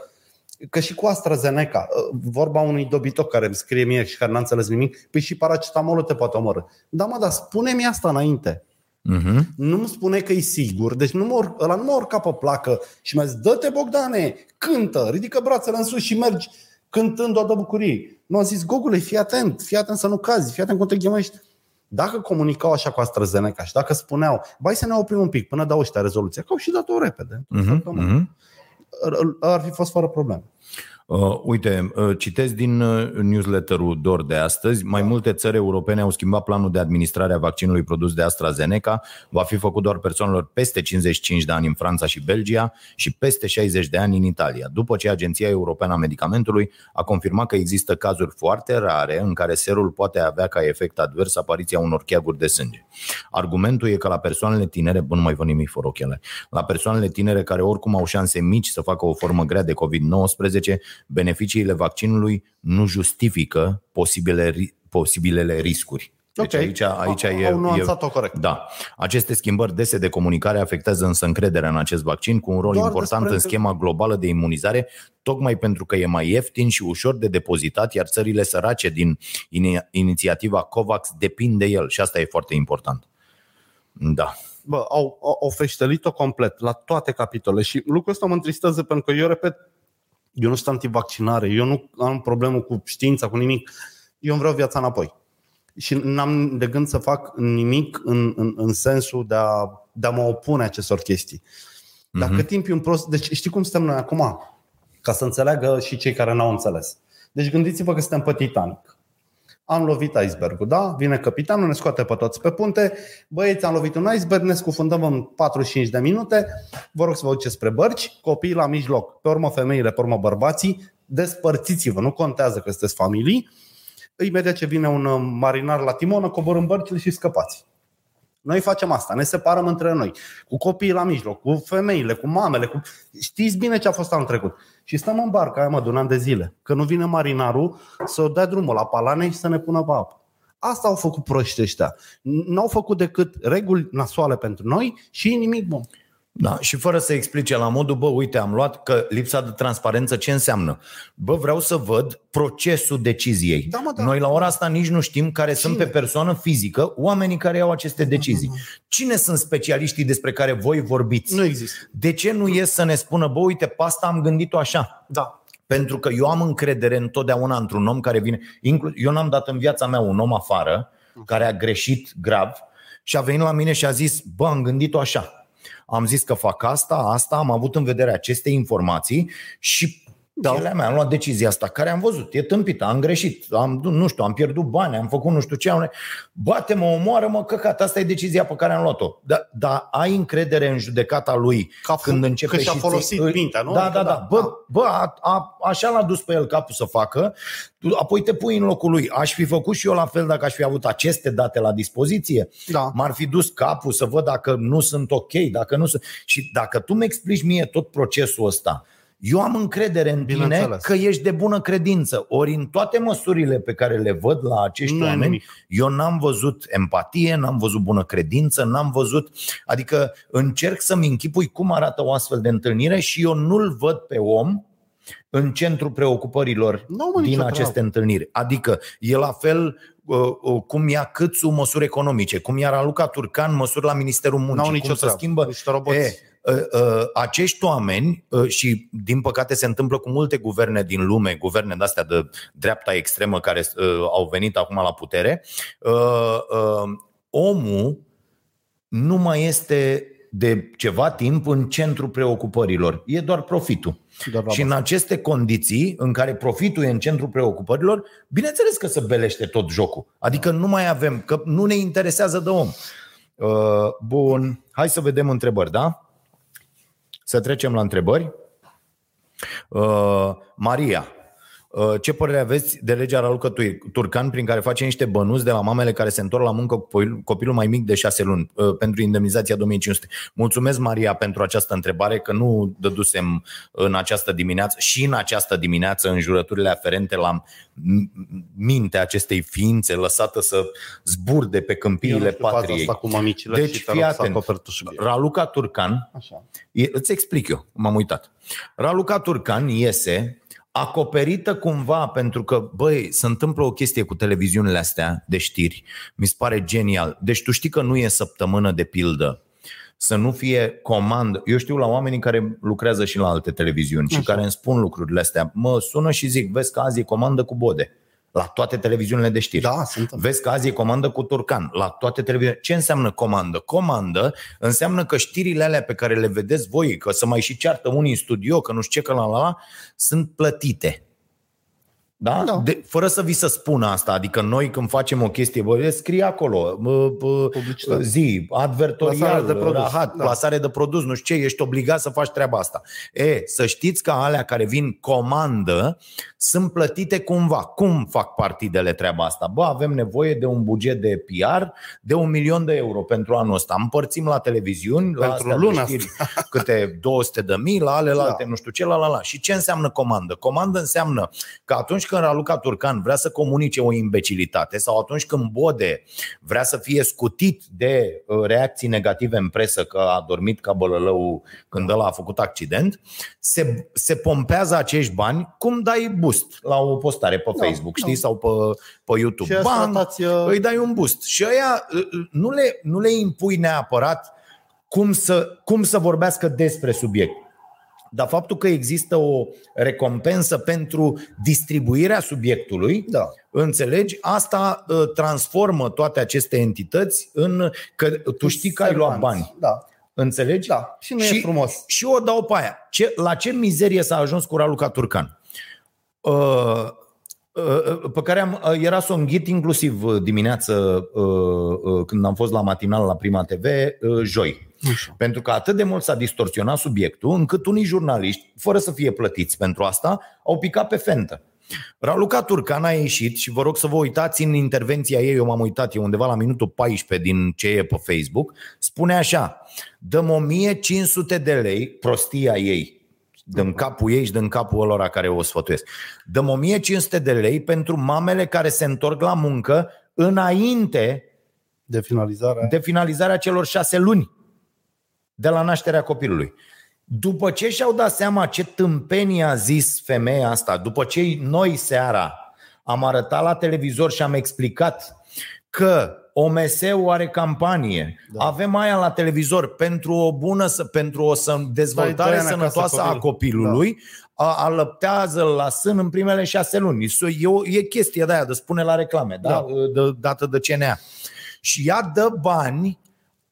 că și cu AstraZeneca, vorba unui dobitoc care îmi scrie mie și care n-a înțeles nimic, păi și paracetamolul te poate omorâ. Da, mă, dar spune-mi asta înainte. Uh-huh. Nu-mi spune că e sigur, deci nu mă ur- ăla nu mă urca pe placă și mi-a zis, dă-te Bogdane, cântă, ridică brațele în sus și mergi cântând o de bucurie. Nu am zis, Gogule, fii atent, fii atent să nu cazi, fii atent cum te ghemești. Dacă comunicau așa cu AstraZeneca și dacă spuneau, bai să ne oprim un pic până dau ăștia rezoluția, că au și dat-o repede. Uh-huh. Uh-huh. Ar, ar fi fost fără probleme. Uh, uite, uh, citesc din uh, newsletterul DOR de astăzi. Mai multe țări europene au schimbat planul de administrare a vaccinului produs de AstraZeneca. Va fi făcut doar persoanelor peste 55 de ani în Franța și Belgia și peste 60 de ani în Italia. După ce Agenția Europeană a Medicamentului a confirmat că există cazuri foarte rare în care serul poate avea ca efect advers apariția unor cheaguri de sânge. Argumentul e că la persoanele tinere, bă, nu mai văd nimic fără ochelari, la persoanele tinere care oricum au șanse mici să facă o formă grea de COVID-19, beneficiile vaccinului nu justifică posibile, posibilele riscuri. Deci Ok. aici, aici Au- e, au e, nuanțat-o corect. da. Aceste schimbări dese de comunicare afectează însă încrederea în acest vaccin cu un rol Doar important despre- în schema globală de imunizare, tocmai pentru că e mai ieftin și ușor de depozitat, iar țările sărace din ini- inițiativa COVAX depind de el și asta e foarte important. Da. Bă, au, au, au feștelit-o complet la toate capitole și lucrul ăsta mă întristează pentru că eu repet, eu nu sunt antivaccinare, eu nu am problemă cu știința, cu nimic. Eu îmi vreau viața înapoi. Și n-am de gând să fac nimic în, în, în sensul de a, de a mă opune acestor chestii. Dar Mhm. cât timp e un prost... Deci știi cum suntem noi acum? Ca să înțeleagă și cei care n-au înțeles. Deci gândiți-vă că suntem pe Titanic. Am lovit icebergul, da? Vine capitanul, ne scoate pe toți pe punte. Băieți, am lovit un iceberg, ne scufundăm în 45 de minute. Vă rog să vă duceți spre bărci, copiii la mijloc, pe urmă femeile, pe urmă bărbații. Despărțiți-vă, nu contează că sunteți familii. Imediat ce vine un uh, marinar la timonă, coborâm bărcile și scăpați. Noi facem asta, ne separăm între noi, cu copiii la mijloc, cu femeile, cu mamele, cu... știți bine ce a fost anul trecut. Și stăm în barca aia, mă, de un an de zile, că nu vine marinarul să dea drumul la palane și să ne pună pe apă. Asta au făcut proștii ăștia. N-au făcut decât reguli nasoale pentru noi și nimic bun. Da, și fără să explice la modul, bă, uite, am luat că lipsa de transparență ce înseamnă? Bă, vreau să văd procesul deciziei. Da, mă, da. Noi la ora asta nici nu știm care sunt pe persoană fizică oamenii care iau aceste decizii. Cine sunt specialiștii despre care voi vorbiți? Nu există. De ce nu ies să ne spună, bă, uite, pe asta am gândit-o așa? Da. Pentru că eu am încredere întotdeauna într-un om care vine. Inclu- eu n-am dat în viața mea un om afară care a greșit grav și a venit la mine și a zis, bă, am gândit-o așa. Am zis că fac asta, asta, am avut în vedere aceste informații și Da. da. ele mea, am luat decizia asta care am văzut, e tâmpită, am greșit, am, nu știu, am pierdut bani, am făcut nu știu ce, am... bate-mă, omoară-mă, căcat, asta e decizia pe care am luat-o. Dar da, ai încredere în judecata lui Ca f- când începe că și-a și folosit ți- mintea, nu? Da, Adică da, da, da. Bă, da. bă a, a, așa l-a dus pe el capul să facă, tu apoi te pui în locul lui. Aș fi făcut și eu la fel dacă aș fi avut aceste date la dispoziție. Da. M-ar fi dus capul să văd dacă nu sunt ok, dacă nu sunt... Și dacă tu mi explici mie tot procesul ăsta, eu am încredere în tine Bineînțeles. că ești de bună credință. Ori în toate măsurile pe care le văd la acești Nu e oameni, nimic. eu n-am văzut empatie, n-am văzut bună credință, n-am văzut... Adică încerc să-mi închipui cum arată o astfel de întâlnire și eu nu-l văd pe om în centrul preocupărilor Nu, mă, din nicio aceste treabă. întâlniri. Adică e la fel uh, uh, cum ia Câțu măsuri economice, cum ia Raluca Turcan măsuri la Ministerul Muncii, N-au cum nicio se treabă. schimbă... Niște roboți. E, uh, uh, acești oameni uh, și din păcate se întâmplă cu multe guverne din lume, guverne de-astea de dreapta extremă care uh, au venit acum la putere, uh, uh, omul nu mai este de ceva timp în centrul preocupărilor. E doar profitul. Doar la și în aceste condiții, în care profitul e în centrul preocupărilor, bineînțeles că se belește tot jocul. Adică nu mai avem, că nu ne interesează de om. Uh, Bun, hai să vedem întrebări, da? Să trecem la întrebări. Uh, Maria, uh, ce părere aveți de legea Raluca Tur- Turcan prin care face niște bănuți de la mamele care se întorc la muncă cu copil- copilul mai mic de șase luni uh, pentru indemnizația 2500? Mulțumesc, Maria, pentru această întrebare, că nu dădusem în această dimineață și în această dimineață în jurăturile aferente la m- mintea acestei ființe lăsată să zburde pe Eu nu câmpiile știu faza patriei. asta cu mamicile Deci, și te fii rog să atent. acoperți tu subiectul. Raluca Turcan Așa. E, îți explic eu, m-am uitat. Raluca Turcan iese acoperită cumva pentru că, băi, se întâmplă o chestie cu televiziunile astea de știri. Mi se pare genial. Deci tu știi că nu e săptămână de pildă să nu fie comandă. Eu știu la oamenii care lucrează și la alte televiziuni Așa. și care îmi spun lucrurile astea. Mă sună și zic, vezi că azi e comandă cu bode la toate televiziunile de știri. Da, sunt. Vezi că azi e comandă cu Turcan, la toate televiziunile. Ce înseamnă comandă? Comandă înseamnă că știrile alea pe care le vedeți voi, că să mai și ceartă unii în studio, că nu știu ce, că la la la, sunt plătite. Da? da. De, fără să vi să spun asta, adică noi când facem o chestie, bă, scrie acolo, bă, bă, zi, advertorial, plasare de produs, rahat, da. plasare de produs, nu știu ce, ești obligat să faci treaba asta. E, să știți că alea care vin comandă sunt plătite cumva. Cum fac partidele treaba asta? Bă, avem nevoie de un buget de PR de un milion de euro pentru anul ăsta. Împărțim la televiziuni, pentru la luna știri, câte 200 de mii, la alelalte, da. nu știu ce, la la la. Și ce înseamnă comandă? Comandă înseamnă că atunci când Raluca Turcan vrea să comunice o imbecilitate sau atunci când Bode vrea să fie scutit de uh, reacții negative în presă că a dormit ca bălălău când ăla a făcut accident, se, se pompează acești bani cum dai boost la o postare pe da, Facebook, știi, da. sau pe, pe YouTube. Bang, uh, îi dai un boost. Și ăia uh, nu le, nu le impui neapărat cum să, cum să vorbească despre subiect dar faptul că există o recompensă pentru distribuirea subiectului, da. înțelegi, asta uh, transformă toate aceste entități în că tu știi că ai luat bani. Da. Înțelegi? Da. Și nu și, e frumos. Și o dau pe aia. Ce, la ce mizerie s-a ajuns cu Raluca Turcan? Uh, uh pe care am, uh, era să o înghit inclusiv dimineață când am fost la matinal la Prima TV, joi. Așa. Pentru că atât de mult s-a distorsionat subiectul, încât unii jurnaliști, fără să fie plătiți pentru asta, au picat pe fentă. Raluca Turcan a ieșit și vă rog să vă uitați în intervenția ei, eu m-am uitat, e undeva la minutul 14 din ce e pe Facebook, spune așa, dăm 1500 de lei, prostia ei, dăm capul ei și dăm capul lor care o sfătuiesc. Dăm 1500 de lei pentru mamele care se întorc la muncă înainte de finalizarea, de finalizarea celor șase luni de la nașterea copilului. După ce și-au dat seama ce tâmpenie a zis femeia asta, după ce noi seara am arătat la televizor și am explicat că OMS-ul are campanie, da. avem aia la televizor pentru o bună, pentru o dezvoltare sănătoasă a copilului, da. alăptează la sân în primele șase luni. E, o, e chestie de aia de spune la reclame, da? Da. De, dată de CNA. Și ea dă bani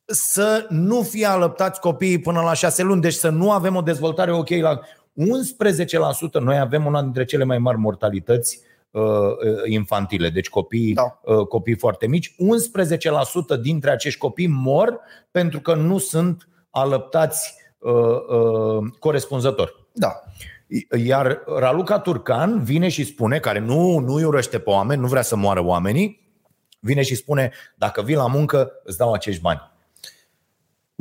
să nu fie alăptați copiii până la șase luni, deci să nu avem o dezvoltare ok la 11%. Noi avem una dintre cele mai mari mortalități uh, uh, infantile, deci copii, da. uh, copii foarte mici. 11% dintre acești copii mor pentru că nu sunt alăptați uh, uh, corespunzător. Da. Iar Raluca Turcan vine și spune, care nu, nu îi urăște pe oameni, nu vrea să moară oamenii, vine și spune, dacă vii la muncă, îți dau acești bani.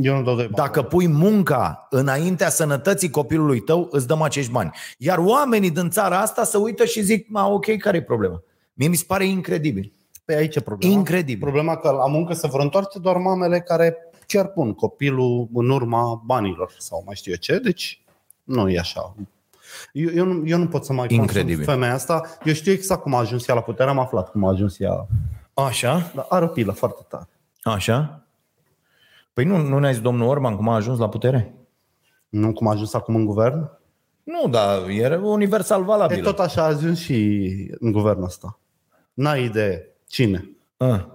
Eu nu dau de Dacă pui munca înaintea sănătății copilului tău, îți dăm acești bani. Iar oamenii din țara asta se uită și zic, ma, ok, care e problema? Mie mi se pare incredibil. Pe aici e problema. Incredibil. Problema că la muncă se vor întoarce doar mamele care chiar pun copilul în urma banilor sau mai știu eu ce, deci nu e așa. Eu, eu, nu, eu nu pot să mai Incredibil. femeia asta. Eu știu exact cum a ajuns ea la putere, am aflat cum a ajuns ea. Așa? Dar are o pilă foarte tare. Așa? Păi nu, nu ne-a zis domnul Orban cum a ajuns la putere? Nu cum a ajuns acum în guvern? Nu, dar e universal valabil. E tot așa a ajuns și în guvernul ăsta. N-ai idee. Cine? A.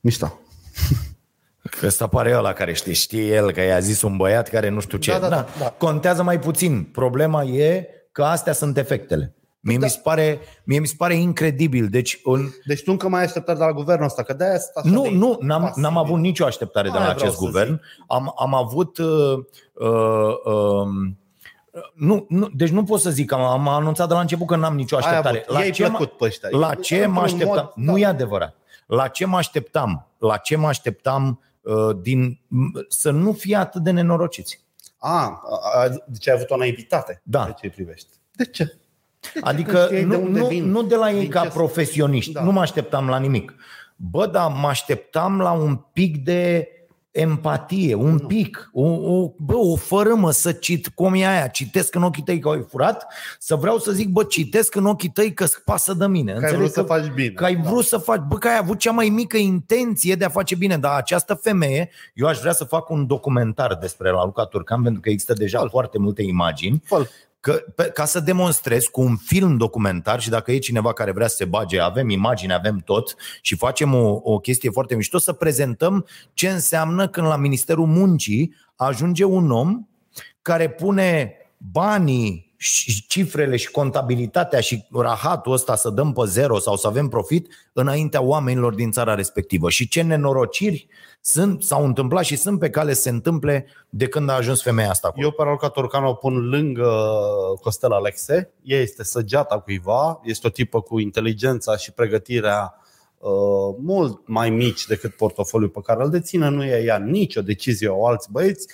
Mișta. Că ăsta pare ăla care știe, știe el că i-a zis un băiat care nu știu ce. Da, da, da, da. Contează mai puțin. Problema e că astea sunt efectele. Mie, da. mi, se pare, mie mi se pare incredibil. Deci, un... deci tu încă mai ai așteptări de la guvernul ăsta? Că de-aia nu, nu, n-am, n-am avut nicio așteptare de la acest guvern. Am, am avut... Uh, uh, uh, nu, nu, deci nu pot să zic că am, am anunțat de la început că n-am nicio așteptare. La ce, plăcut pe ăștia. la ce mă așteptam? Mod, nu da. e adevărat. La ce mă așteptam? La ce mă așteptam uh, din, să nu fie atât de nenorociți? A, a, deci ai avut o naivitate da. de ce privești. De ce? Adică nu, nu, nu de la ei ca profesioniști, da. nu mă așteptam la nimic. Bă, dar mă așteptam la un pic de empatie, un pic, o, o, bă, o fărâmă să cit, cum e aia, citesc în ochii tăi că ai furat, să vreau să zic, bă, citesc în ochii tăi că îți pasă de mine. Că ai vrut să faci bine. Că ai vrut să faci, bă, că ai avut cea mai mică intenție de a face bine, dar această femeie, eu aș vrea să fac un documentar despre la Luca Turcan, pentru că există deja Fă-l. foarte multe imagini, Fă-l. Că, pe, ca să demonstrez cu un film documentar și dacă e cineva care vrea să se bage, avem imagini, avem tot și facem o, o chestie foarte mișto, să prezentăm ce înseamnă când la Ministerul Muncii ajunge un om care pune banii și cifrele și contabilitatea și rahatul ăsta să dăm pe zero sau să avem profit înaintea oamenilor din țara respectivă. Și ce nenorociri sunt, s-au întâmplat și sunt pe cale să se întâmple de când a ajuns femeia asta acolo. Eu pe Raluca Turcanu o pun lângă Costel Alexe. Ea este săgeata cuiva, este o tipă cu inteligența și pregătirea uh, mult mai mici decât portofoliul pe care îl deține. Nu e ea nicio decizie o alți băieți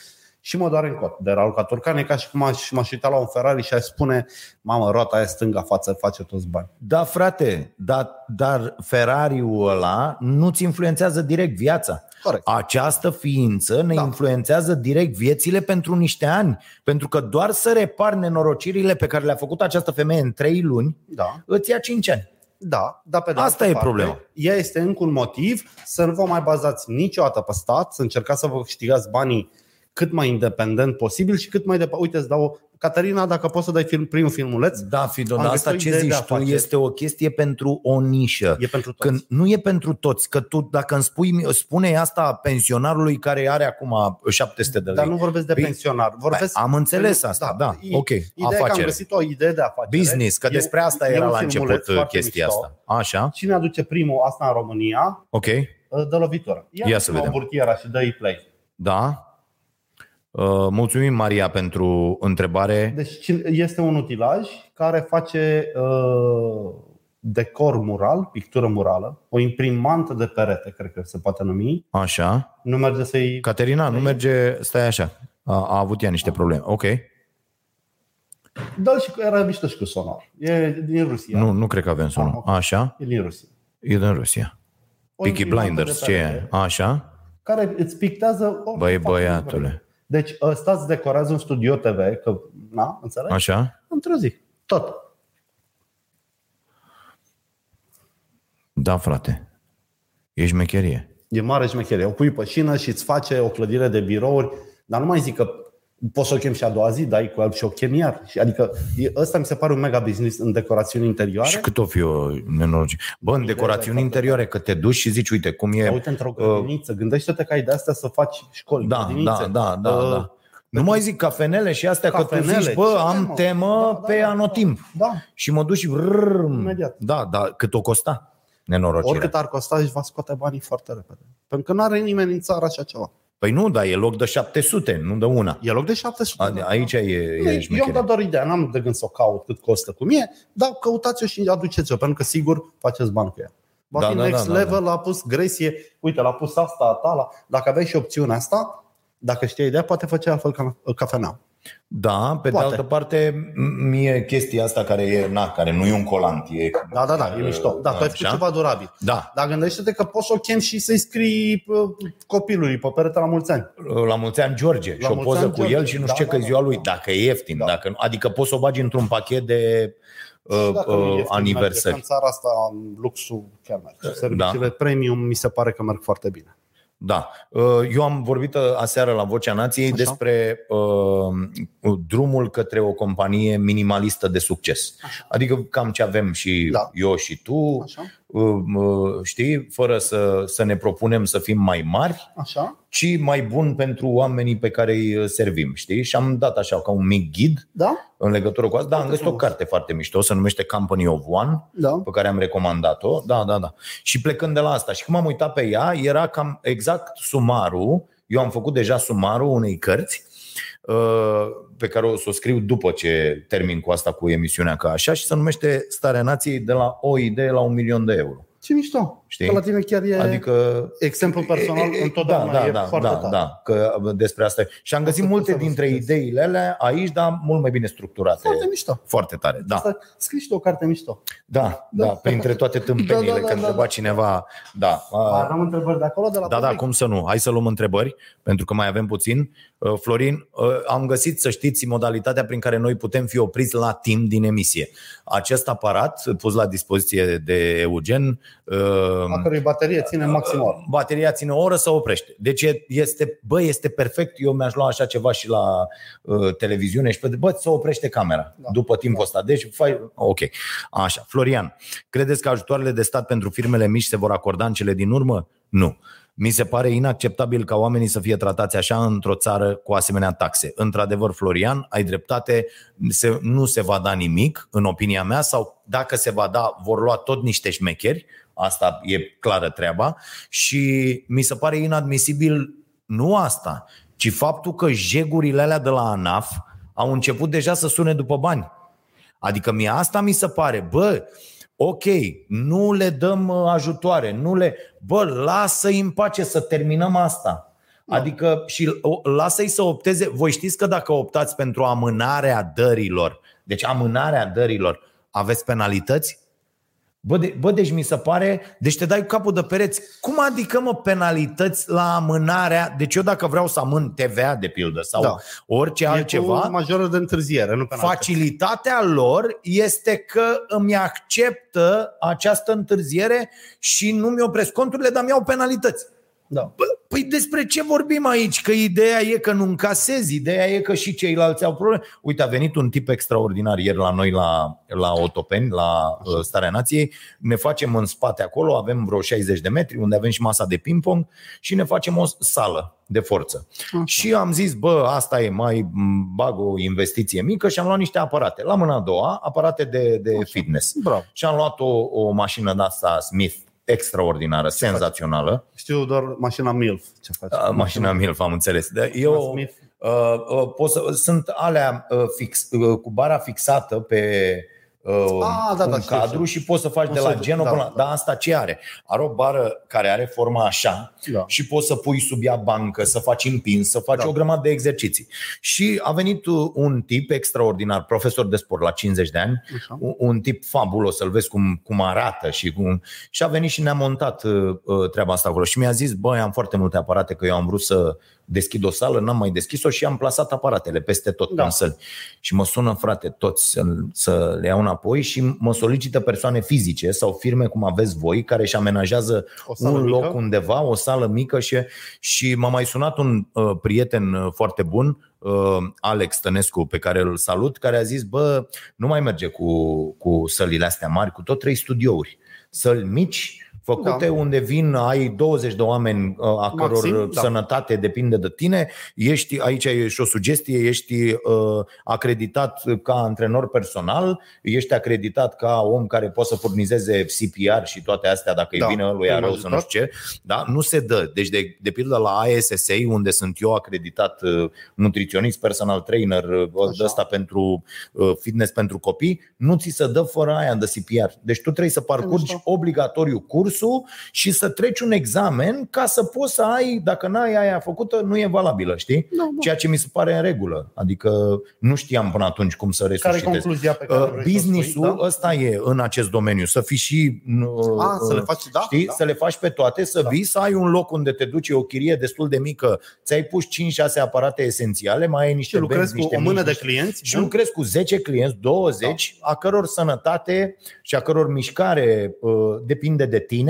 și mă doare în cot de Raluca Turcan. E ca și cum aș, m-aș uita la un Ferrari și aș spune mamă, roata aia stânga față face toți bani. Da, frate, dar, dar Ferrariul ăla nu-ți influențează direct viața. Corect. Această ființă ne Da. influențează direct viețile pentru niște ani. Pentru că doar să repar nenorocirile pe care le-a făcut această femeie în trei luni, Da. îți ia cinci ani. Da, dar pe de Asta altă e parte, problema. Ea este încă un motiv să nu vă mai bazați niciodată pe stat, să încercați să vă câștigați banii cât mai independent posibil și cât mai departe. Uite, îți dau Caterina, dacă poți să dai film, primul filmuleț, Da, Fido, Am dar găsit asta o ce idee de zici tu afaceri. este o chestie pentru o nișă. e pentru toți. Când nu e pentru toți, că tu dacă îmi spui, spune asta pensionarului care are acum 700 de lei. Dar nu vorbesc de Păi, pensionar. Vorbesc am înțeles asta, da, E- ok, Ideea e că am afacere. găsit o idee de afacere. Business, că E- despre asta e era un la filmuleț început foarte chestia mișto. asta. Așa, Cine aduce primul asta în România, ok, dă lovitură. Ia să vedem. burtiera și dă-i play. da. Uh, mulțumim, Maria, pentru întrebare. Deci cine- este un utilaj care face uh, decor mural, pictură murală, o imprimantă de perete, cred că se poate numi. Așa. Nu merge să-i... Caterina, nu merge, stai așa. A, a avut ea niște probleme. Ok. Dă-l și cu, era mișto și cu sonor. E din Rusia. Nu, nu cred că avem Ah, sunul. ok. Așa. E din Rusia. E din Rusia. O Peaky imprimantă Blinders, de ce perete e? Așa. Care îți pictează... orice Băi, față vrei. Băiatule. Deci ăsta îți decorează un studio TV, că, na, înțelegi? Așa. Într-o zi. Tot. Da, frate. E șmecherie. E mare șmecherie. O pui pe șină și îți face o clădire de birouri, dar nu mai zic că poți să o chem și a doua zi, dai cu el și o chem iar. Și Adică e- ăsta mi se pare un mega business în decorațiuni interioare. Și cât o fi o nenorocire? Bă, în decorațiuni interioare, că te duci și zici, uite, cum e... Dar uite, într-o grădiniță, gândește-te că ai de astea să faci școli, Da, grădinițe. da, da, da, Uh, da. Nu mai zic cafenele și astea, că tu Cafenele, zici, bă, ce am temă? temă Da, da, pe da, anotimp. Da. Și mă duc și vrrr, Imediat. Da, da, cât o costa nenorocirea. Oricât ar costa, își va scoate banii foarte repede. Pentru că nu are nimeni în țară așa ceva. Păi nu, dar e loc de 700, nu de una. E loc de 700. A- da. Aici e, e Eu am șmecherie. dat doar ideea, n-am de gând să o caut cât costă cu mie, dar căutați-o și aduceți-o, pentru că sigur faceți bani cu ea. Va Da, fi da, next da, da, level, a pus gresie, uite, l-a pus asta, a ta, la... dacă aveai și opțiunea asta, dacă știi ideea, poate face altfel ca cafenea. Da, pe Poate. de altă parte, m- mie chestia asta care e, na, care nu e un colant, e... Da, da, da, e mișto. Da, tu ai făcut Așa? ceva durabil. Da, Dar gândește-te că poți să o chem și să-i scrii uh, copilului pe perete la mulți ani. la mulți ani George La și o mulți poză ani, cu George. el și nu Da, știu ce da, că e ziua da, lui, da. dacă e ieftin, Da. dacă nu, adică poți să o bagi într-un pachet de uh, Și dacă nu e uh, ieftin, merge, că aniversări. În țara asta luxul chiar merge. Serviciile Da. premium mi se pare că merg foarte bine. Da. Uh, Eu am vorbit uh, aseară la Vocea Nației Așa. despre uh, drumul către o companie minimalistă de succes. Așa. Adică cam ce avem și Da. eu și tu, Așa? Uh, uh, știi, fără să, să ne propunem să fim mai mari, Așa? ci mai bun pentru oamenii pe care îi uh, servim, știi? Și am dat așa ca un mic ghid Da? în legătură cu asta. Da, am găsit o frumos. carte foarte mișto, se numește Company of One, Da. pe care am recomandat-o. Da, da, da. Și plecând de la asta, și când m-am uitat pe ea, era cam exact sumarul. Eu am făcut deja sumarul unei cărți uh, pe care o să o scriu după ce termin cu asta cu emisiunea ca așa și se numește Starea Nației de la o idee la un milion de euro. Ce mișto. Știi? Că la tine chiar e Adică exemplu personal întotdeauna da, e da, foarte da, tare. da, că despre asta. e. Și am găsit Asta multe pot să vă dintre citesc. ideile alea aici, dar mult mai bine structurate. Foarte mișto. Foarte tare, da. Asta, scrii și tu o carte mișto. Da, da, printre toate tâmpeniile, Da, da, da, că da, întreba da. cineva, da. Mai a, am întrebări de acolo, de la Da, da, public? cum să nu? Hai să luăm întrebări, pentru că mai avem puțin. Uh, Florin, uh, am găsit, să știți, modalitatea prin care noi putem fi opriți la timp din emisie. Acest aparat pus la dispoziție de Eugen, uh, A cărui baterie ține maxim o oră. bateria ține o oră să oprește. Deci e- este, bă, este perfect. Eu mi-aș lua așa ceva și la uh, televiziune și pe bă, să oprește camera da. după timpul ăsta. Deci, fai, ok. Așa. Florian, credeți că ajutoarele de stat pentru firmele mici se vor acorda în cele din urmă? Nu. Mi se pare inacceptabil ca oamenii să fie tratați așa într-o țară cu asemenea taxe. Într-adevăr, Florian, ai dreptate, se, nu se va da nimic, în opinia mea, sau dacă se va da, vor lua tot niște șmecheri, asta e clară treaba, și mi se pare inadmisibil nu asta, ci faptul că jegurile alea de la ANAF au început deja să sune după bani. Adică mie asta mi se pare, bă, ok, nu le dăm uh, ajutoare, nu le, bă, lasă-i în pace să terminăm asta. Adică și o- lasă-i să opteze. Voi știți că dacă optați pentru amânarea dărilor, deci amânarea dărilor, aveți penalități? Bă, de, bă, deci mi se pare, deci te dai cu capul de pereți. Cum adică, mă, penalități la amânarea? Deci eu dacă vreau să amân TVA, de pildă, sau Da. da. orice E altceva, cu majoră de întârziere, nu penalitate. Facilitatea lor este că îmi acceptă această întârziere și nu mi opresc conturile, dar mi-au penalități. Da. Bă, Păi despre ce vorbim aici? Că ideea e că nu încasezi, ideea e că și ceilalți au probleme. Uite, a venit un tip extraordinar ieri la noi la, la Otopeni, la uh, Starea Nației. Ne facem în spate acolo, avem vreo 60 de metri, unde avem și masa de ping-pong și ne facem o sală de forță. Așa. Și am zis, bă, asta e, mai m, bag o investiție mică și am luat niște aparate. La mâna a doua, aparate de, de fitness. Bravo. Și am luat o, o mașină de asta Smith extraordinară, senzațională. Știu doar mașina MILF ce face. Uh, Mașina Milf, am înțeles. Dar Eu Smith. uh, uh, pot să, sunt alea uh, fix, uh, cu bara fixată pe uh, Ah, da, da, un știu, cadru știu. și poți să faci O de la să- genul da, până la... da. Dar asta ce are? Are o bară care are forma așa Da. și poți să pui sub ea bancă, să faci împins, să faci Da. o grămadă de exerciții. Și a venit uh, un tip extraordinar, profesor de sport la 50 de ani, Așa. un- un tip fabulos, să-l vezi cum, cum arată și cum... Și a venit și ne-a montat uh, uh, treaba asta acolo și mi-a zis, băi, am foarte multe aparate, că eu am vrut să deschid o sală, n-am mai deschis-o și am plasat aparatele peste tot Da. da. în săli. Și mă sună, frate, toți să, să le iau înapoi și mă solicită persoane fizice sau firme cum aveți voi, care își amenajează O sală un mică? loc undeva, o sală mică și, și m-a mai sunat un uh, prieten uh, foarte bun, uh, Alex Tănescu, pe care îl salut, care a zis, bă, nu mai merge cu, cu sălile astea mari, cu tot trei studiouri. Săli mici, făcute Da. da. unde vin, ai 20 de oameni uh, a căror Maxim, Maxim, da. sănătate depinde de tine, ești, aici e și o sugestie, ești uh, acreditat ca antrenor personal, ești acreditat ca om care poate să furnizeze CPR și toate astea dacă Da, îi vine lui am rău să ajutat. nu știu ce, da? nu se dă. Deci de, de pildă la ISSA, unde sunt eu acreditat uh, nutriționist, personal trainer, uh, de ăsta pentru uh, fitness pentru copii, nu ți se dă fără aia de CPR. Deci tu trebuie să parcurgi mișto. obligatoriu cursul și să treci un examen ca să poți să ai, dacă n-ai aia făcută, nu e valabilă, știi? Da, da. Ceea ce mi se pare în regulă. Adică nu știam până atunci cum să Care e resuscitez. concluzia pe care Uh, vrei să o Business-ul spui, da? ăsta e în acest domeniu, să fii și uh, Ah, să le faci, da, știi, da. să le faci pe toate, să Da. vii, să ai un loc unde te duci, e o chirie destul de mică, ți-ai pus 5-6 aparate esențiale, mai ai niște Și lucrezi benzi, cu niște o mână mici, de niște- clienți și bun? lucrezi cu 10 clienți, 20, a căror sănătate și a căror mișcare uh, depinde de tine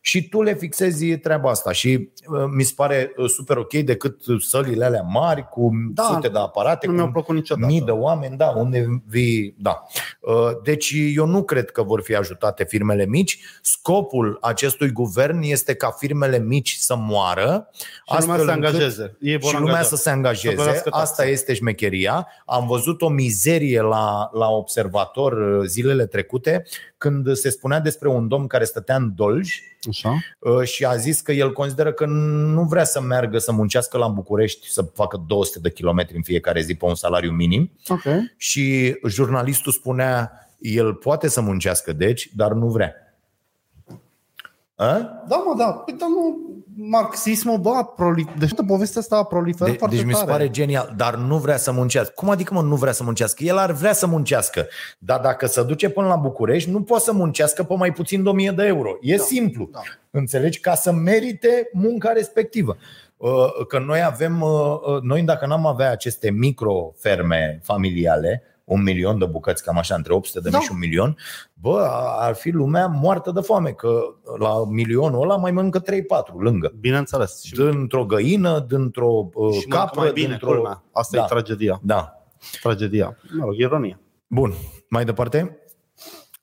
și tu le fixezi treaba asta și uh, mi se pare uh, super ok decât sălile alea mari cu Da, sute de aparate, Nu cu mi-au plăcut niciodată. mii de oameni, da, unde vii, da. Uh, Deci eu nu cred că vor fi ajutate firmele mici. Scopul acestui guvern este ca firmele mici să moară, Și lumea să se angajeze. Ei vor și lumea angaja. să se Să angajeze. plătească taxe. Asta este șmecheria. Am văzut o mizerie la, la observator uh, zilele trecute când se spunea despre un domn care stătea în Dolj Așa. uh, și a zis că el consideră că nu vrea să meargă să muncească la București să facă 200 de kilometri în fiecare zi pe un salariu minim Ok. și jurnalistul spunea el poate să muncească deci, dar nu vrea. A? Da, mă, da. Păi, dar nu, marxismul, bă, a proli... deci toată povestea asta a proliferat De, foarte deci mi se tare. pare genial, dar nu vrea să muncească. Cum adică, mă, nu vrea să muncească? El ar vrea să muncească, dar dacă se duce până la București, nu poate să muncească pe mai puțin de 1000 de euro. E da, simplu. da. Înțelegi? Ca să merite munca respectivă. Uh, Că noi avem, uh, uh, noi dacă n-am avea aceste microferme familiale, un milion de bucăți, cam așa, între 800 de mii Da. și un milion, bă, ar fi lumea moartă de foame, că la milionul ăla mai mănâncă 3-4 lângă. Bineînțeles. Și, Dintr-o găină, dintr-o uh, și mănâncă capră, mai bine, dintr-o... culmea. Asta Da. e tragedia. Da. Tragedia. Mă rog, ironie. Bun. Mai departe.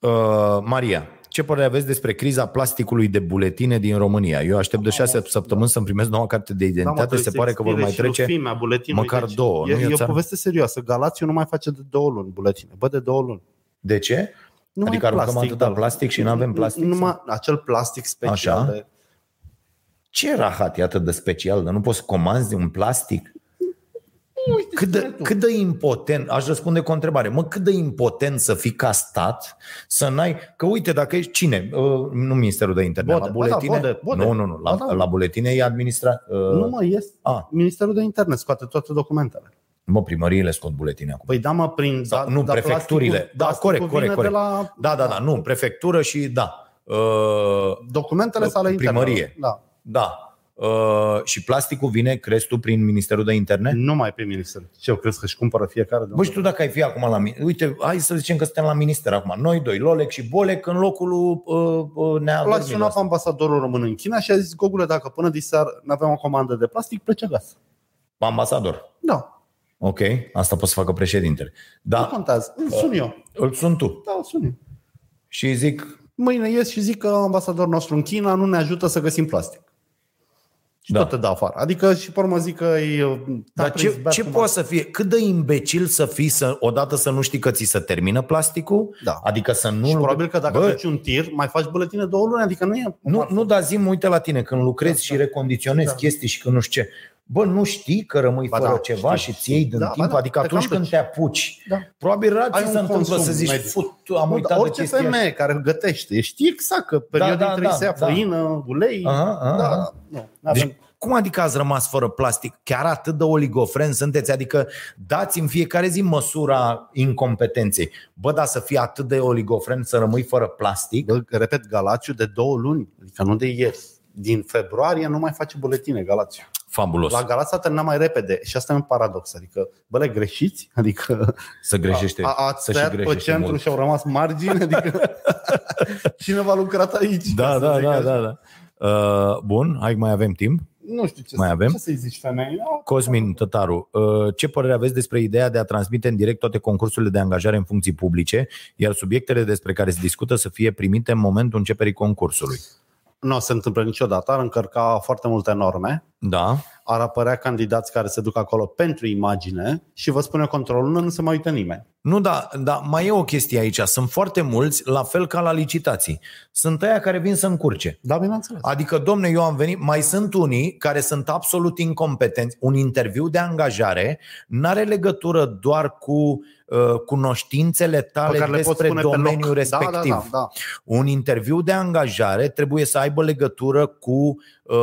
Uh, Maria, ce părere aveți despre criza plasticului de buletine din România? Eu aștept de șase săptămâni să-mi primesc noua carte de Da, mă, identitate. trebuie Se să pare că vor mai expire și trece. rufimea buletinului, măcar două, E, nu e o e o țară? poveste serioasă. Galațiu nu mai face de două luni buletine. Bă, de două luni. De ce? Nu Adică mai e aruncăm atâta bă. plastic și nu avem plastic? Numai acel plastic special. Așa. De... Ce rahat e atât de special? Dar nu poți să comanzi un plastic? Cât de, cât de impotent, aș răspunde cu o întrebare, mă, cât de impotent să fii ca stat, să n-ai, că uite, dacă ești cine, Uh, nu Ministerul de Interne, Bode. la Ba da, buletine, Bode, Bode. nu, nu, nu, la, Ba da. la buletine e administra, uh, Nu mă, este. a, Ministerul de Interne scoate toate documentele. mă, primăriile scot buletine acum. Păi da, mă, prin... Sau, da, nu, da, prefecturile. plasticul- Da, plasticul corect, corect, vine corect. De la... Da, da, da, nu, prefectură și da. Uh, Documentele sale interne. Primărie. Da. da. Uh, și plasticul vine, crezi tu, prin Ministerul de Interne? Nu mai pe minister. Ce eu crezi că își cumpără fiecare? Bă, și tu dacă ai fi acum la mine, uite, hai să zicem că suntem la minister acum, noi doi, Lolec și Bolec, în locul lui uh, uh, Nea L-a Dormilă sunat pe ăsta. ambasadorul român în China și a zis, Gogule, dacă până diseară nu avem o comandă de plastic, plece acasă. Ambasador. Da, Ok, asta poți să facă președintele. nu Da, contează. Îl sun eu. îl sun tu Da, îl sun eu. și îi zic, Mâine ies și zic că ambasadorul nostru în China nu ne ajută să găsim plastic. Și Da. tot te dau afară. Adică și pe urmă zic că e... dar ce, ce poate să fie? Cât de imbecil să fii să, odată să nu știi că ți se termină plasticul? Da. Adică să nu... Și probabil că dacă Bă, faci un tir, mai faci buletine două luni, adică nu e... Nu, nu da zi uite la tine, când lucrezi Da, și da. recondiționezi Da. chestii și când nu știu ce. Bă, nu știi că rămâi Ba fără da, ceva știu, și ți iei din Da, ba timp? da, adică te atunci cam când duci. te apuci, Da. probabil rar Ai ți un se întâmplă consum să zici, mediu. fut, am Nu, uitat dar de orice chestia femeie care gătește, știi exact că periodic da, trebuie da, să ia da. făină, ulei. Aha, aha, da, aha. nu, n-avem- Deci, cum adică ați rămas fără plastic? Chiar atât de oligofren sunteți? Adică dați în fiecare zi măsura incompetenței. Bă, dar să fii atât de oligofren să rămâi fără plastic? Bă, repet, Galațiu de două luni, adică nu de ieri. Din februarie nu mai face buletine Galațiu. Fabulos. La Galați a terminat mai repede și asta e un paradox. Adică, bă, le greșiți? Adică Să greșește, a, ați să și tăiat pe greșește centru mult. și au rămas margini? Adică cineva a lucrat aici. Da, ca să da, zic da, așa. da, da. Uh, bun, hai mai avem timp. Nu știu ce, Mai să, avem? ce să-i zici femeii. Da, Cosmin Tătaru, uh, ce părere aveți despre ideea de a transmite în direct toate concursurile de angajare în funcții publice, iar subiectele despre care se discută să fie primite în momentul începerii concursului? Nu se întâmplă niciodată, ar încărca foarte multe norme, Da? Ar apărea candidați care se duc acolo pentru imagine și vă spune controlul, nu se mai uită nimeni. Nu, da, da, mai e o chestie aici. Sunt foarte mulți, la fel ca la licitații. Sunt aia care vin să încurce. Da, bineînțeles. Adică, domne, eu am venit, mai sunt unii care sunt absolut incompetenți. Un interviu de angajare nu are legătură doar cu uh, cunoștințele tale care le poți despre pune pe domeniul loc. respectiv. Da, da, da, da. Un interviu de angajare trebuie să aibă legătură cu uh,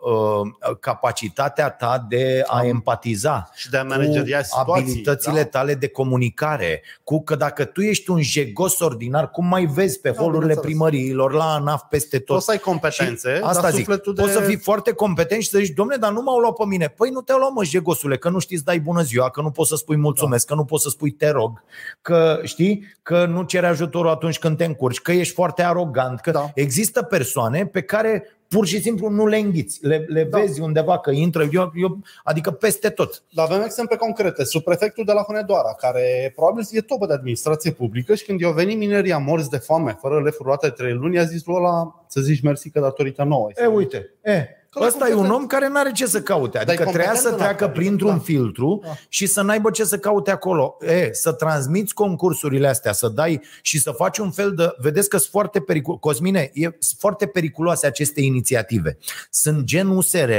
uh, capacitatea ta de a empatiza, Și de a manageria cu situații. abilitățile da. tale de comunicare, cu că dacă tu ești un jegos ordinar, cum mai vezi pe Da, holurile bineînțeles. primăriilor, la ANAF, peste tot. Poți să ai competențe, Și asta dar zic, sufletul de... poți să fii foarte competent și să zici, domne, dar nu m-au luat pe mine. Păi nu te-au luat, mă, jegosule, că nu știți să dai bună ziua, că nu poți să spui mulțumesc, că nu poți să spui te rog, că știi, că nu ceri ajutorul atunci când te încurci, că ești foarte arogant, că Da. există persoane pe care pur și simplu nu le înghiți, le, le Da. vezi undeva că intră, eu, eu, adică peste tot. Dar avem exemple concrete. Subprefectul de la Hunedoara, care probabil e topă de administrație publică și când i-au venit minerii morți de foame, fără lefuri luate de trei luni, a zis lui ăla să zici mersi că datorită nouă. E, uite, e, Că la Ăsta e un competent- om care nu are ce să caute. e Adică trebuia competent să în treacă asta, printr-un da. filtru Da. și să n-aibă ce să caute acolo. E, să transmiți concursurile astea, să dai și să faci un fel de... Vedeți că sunt foarte periculoase. Cosmine, e, sunt foarte periculoase aceste inițiative. Sunt gen USR,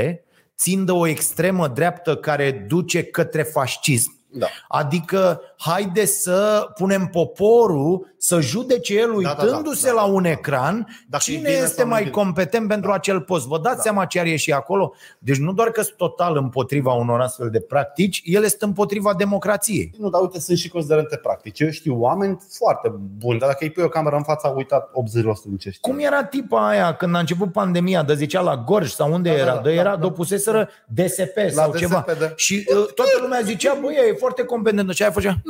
țin de o extremă dreaptă care duce către fascism. Da. Adică haide să punem poporul să judece el Da, da, da, uitându-se da, la da, un da. ecran Dacă e cine bine este sau nu mai bine. competent pentru acel post. Vă dați Da. seama ce are și acolo? Deci nu doar că sunt total împotriva unor astfel de practici, el este împotriva democrației. Nu, dar uite, sunt și considerente practice. Eu știu oameni foarte buni, dar dacă îi pui o cameră în față, au uitat 80% din ce știu. Cum era tipa aia când a început pandemia, de zicea la Gorj sau unde Da, da, era, da, de era, da, da, da. puseseră DSP La sau DSP, ceva. da. Și uh, toată lumea zicea, băi, ea e foarte competentă. Și aia făcea, "Nia, nia,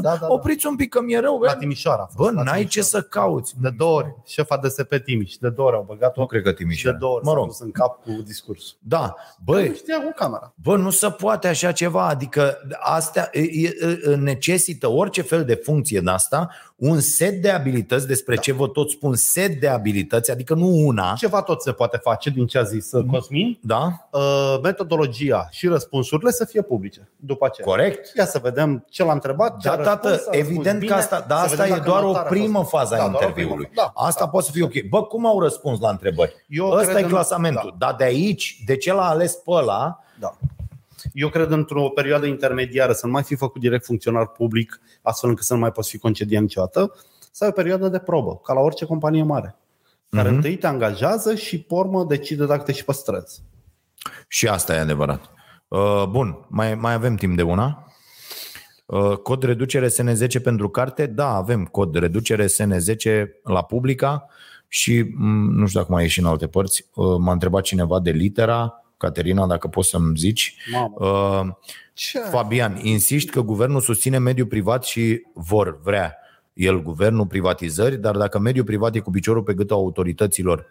Da, da, da. opriți un pic că mi-e rău. La bă." Timișoara. a fost, Bă, la n-ai ce Timișoara. să cauți. De două ori, șefa DSP Timiș, de două ori au băgat-o Nu cred că și de Timișoara. două ori Mă s-a rog, dus în cap cu discursul. da. Nu Băi, știa cu camera. Bă, nu se poate așa ceva, adică astea e, e, e, necesită orice fel de funcție de asta, un set de abilități, despre da. ce vă tot spun, set de abilități, adică nu una, Ceva tot se poate face din ce a zis uh, Cosmin. da? Uh, metodologia și răspunsurile să fie publice după aceea. Corect? Ia să vedem ce l-a întrebat. ce Da, a răspuns, tată, a răspuns evident bine, că asta, dar să asta vedem e dacă doar o notarea a primă fost- fază a Da, doar o interviului. primă. Da, Asta da. poate să fie ok. Bă, cum au răspuns la întrebări? Eu Ăsta cred e în- clasamentul. Dar de aici, de ce l-a ales pe ăla, Da. Eu cred într-o perioadă intermediară să nu mai fi făcut direct funcționar public, astfel încât să nu mai poți fi concediat niciodată, sau o perioadă de probă, ca la orice companie mare, care Mhm. întâi te angajează și pe urmă decide dacă te și păstrezi. Și asta e adevărat. Uh, Bun, mai, mai avem timp de una. Uh, Cod reducere SN10 pentru carte? Da, avem cod reducere SN10 la publica și m, nu știu dacă mai e și în alte părți. Uh, M-a întrebat cineva de litera. Caterina, dacă poți să-mi zici. Mamă. Uh, Ce? Fabian, insiști că guvernul susține mediul privat și vor vrea el guvernul privatizări, dar dacă mediul privat e cu piciorul pe gâtul autorităților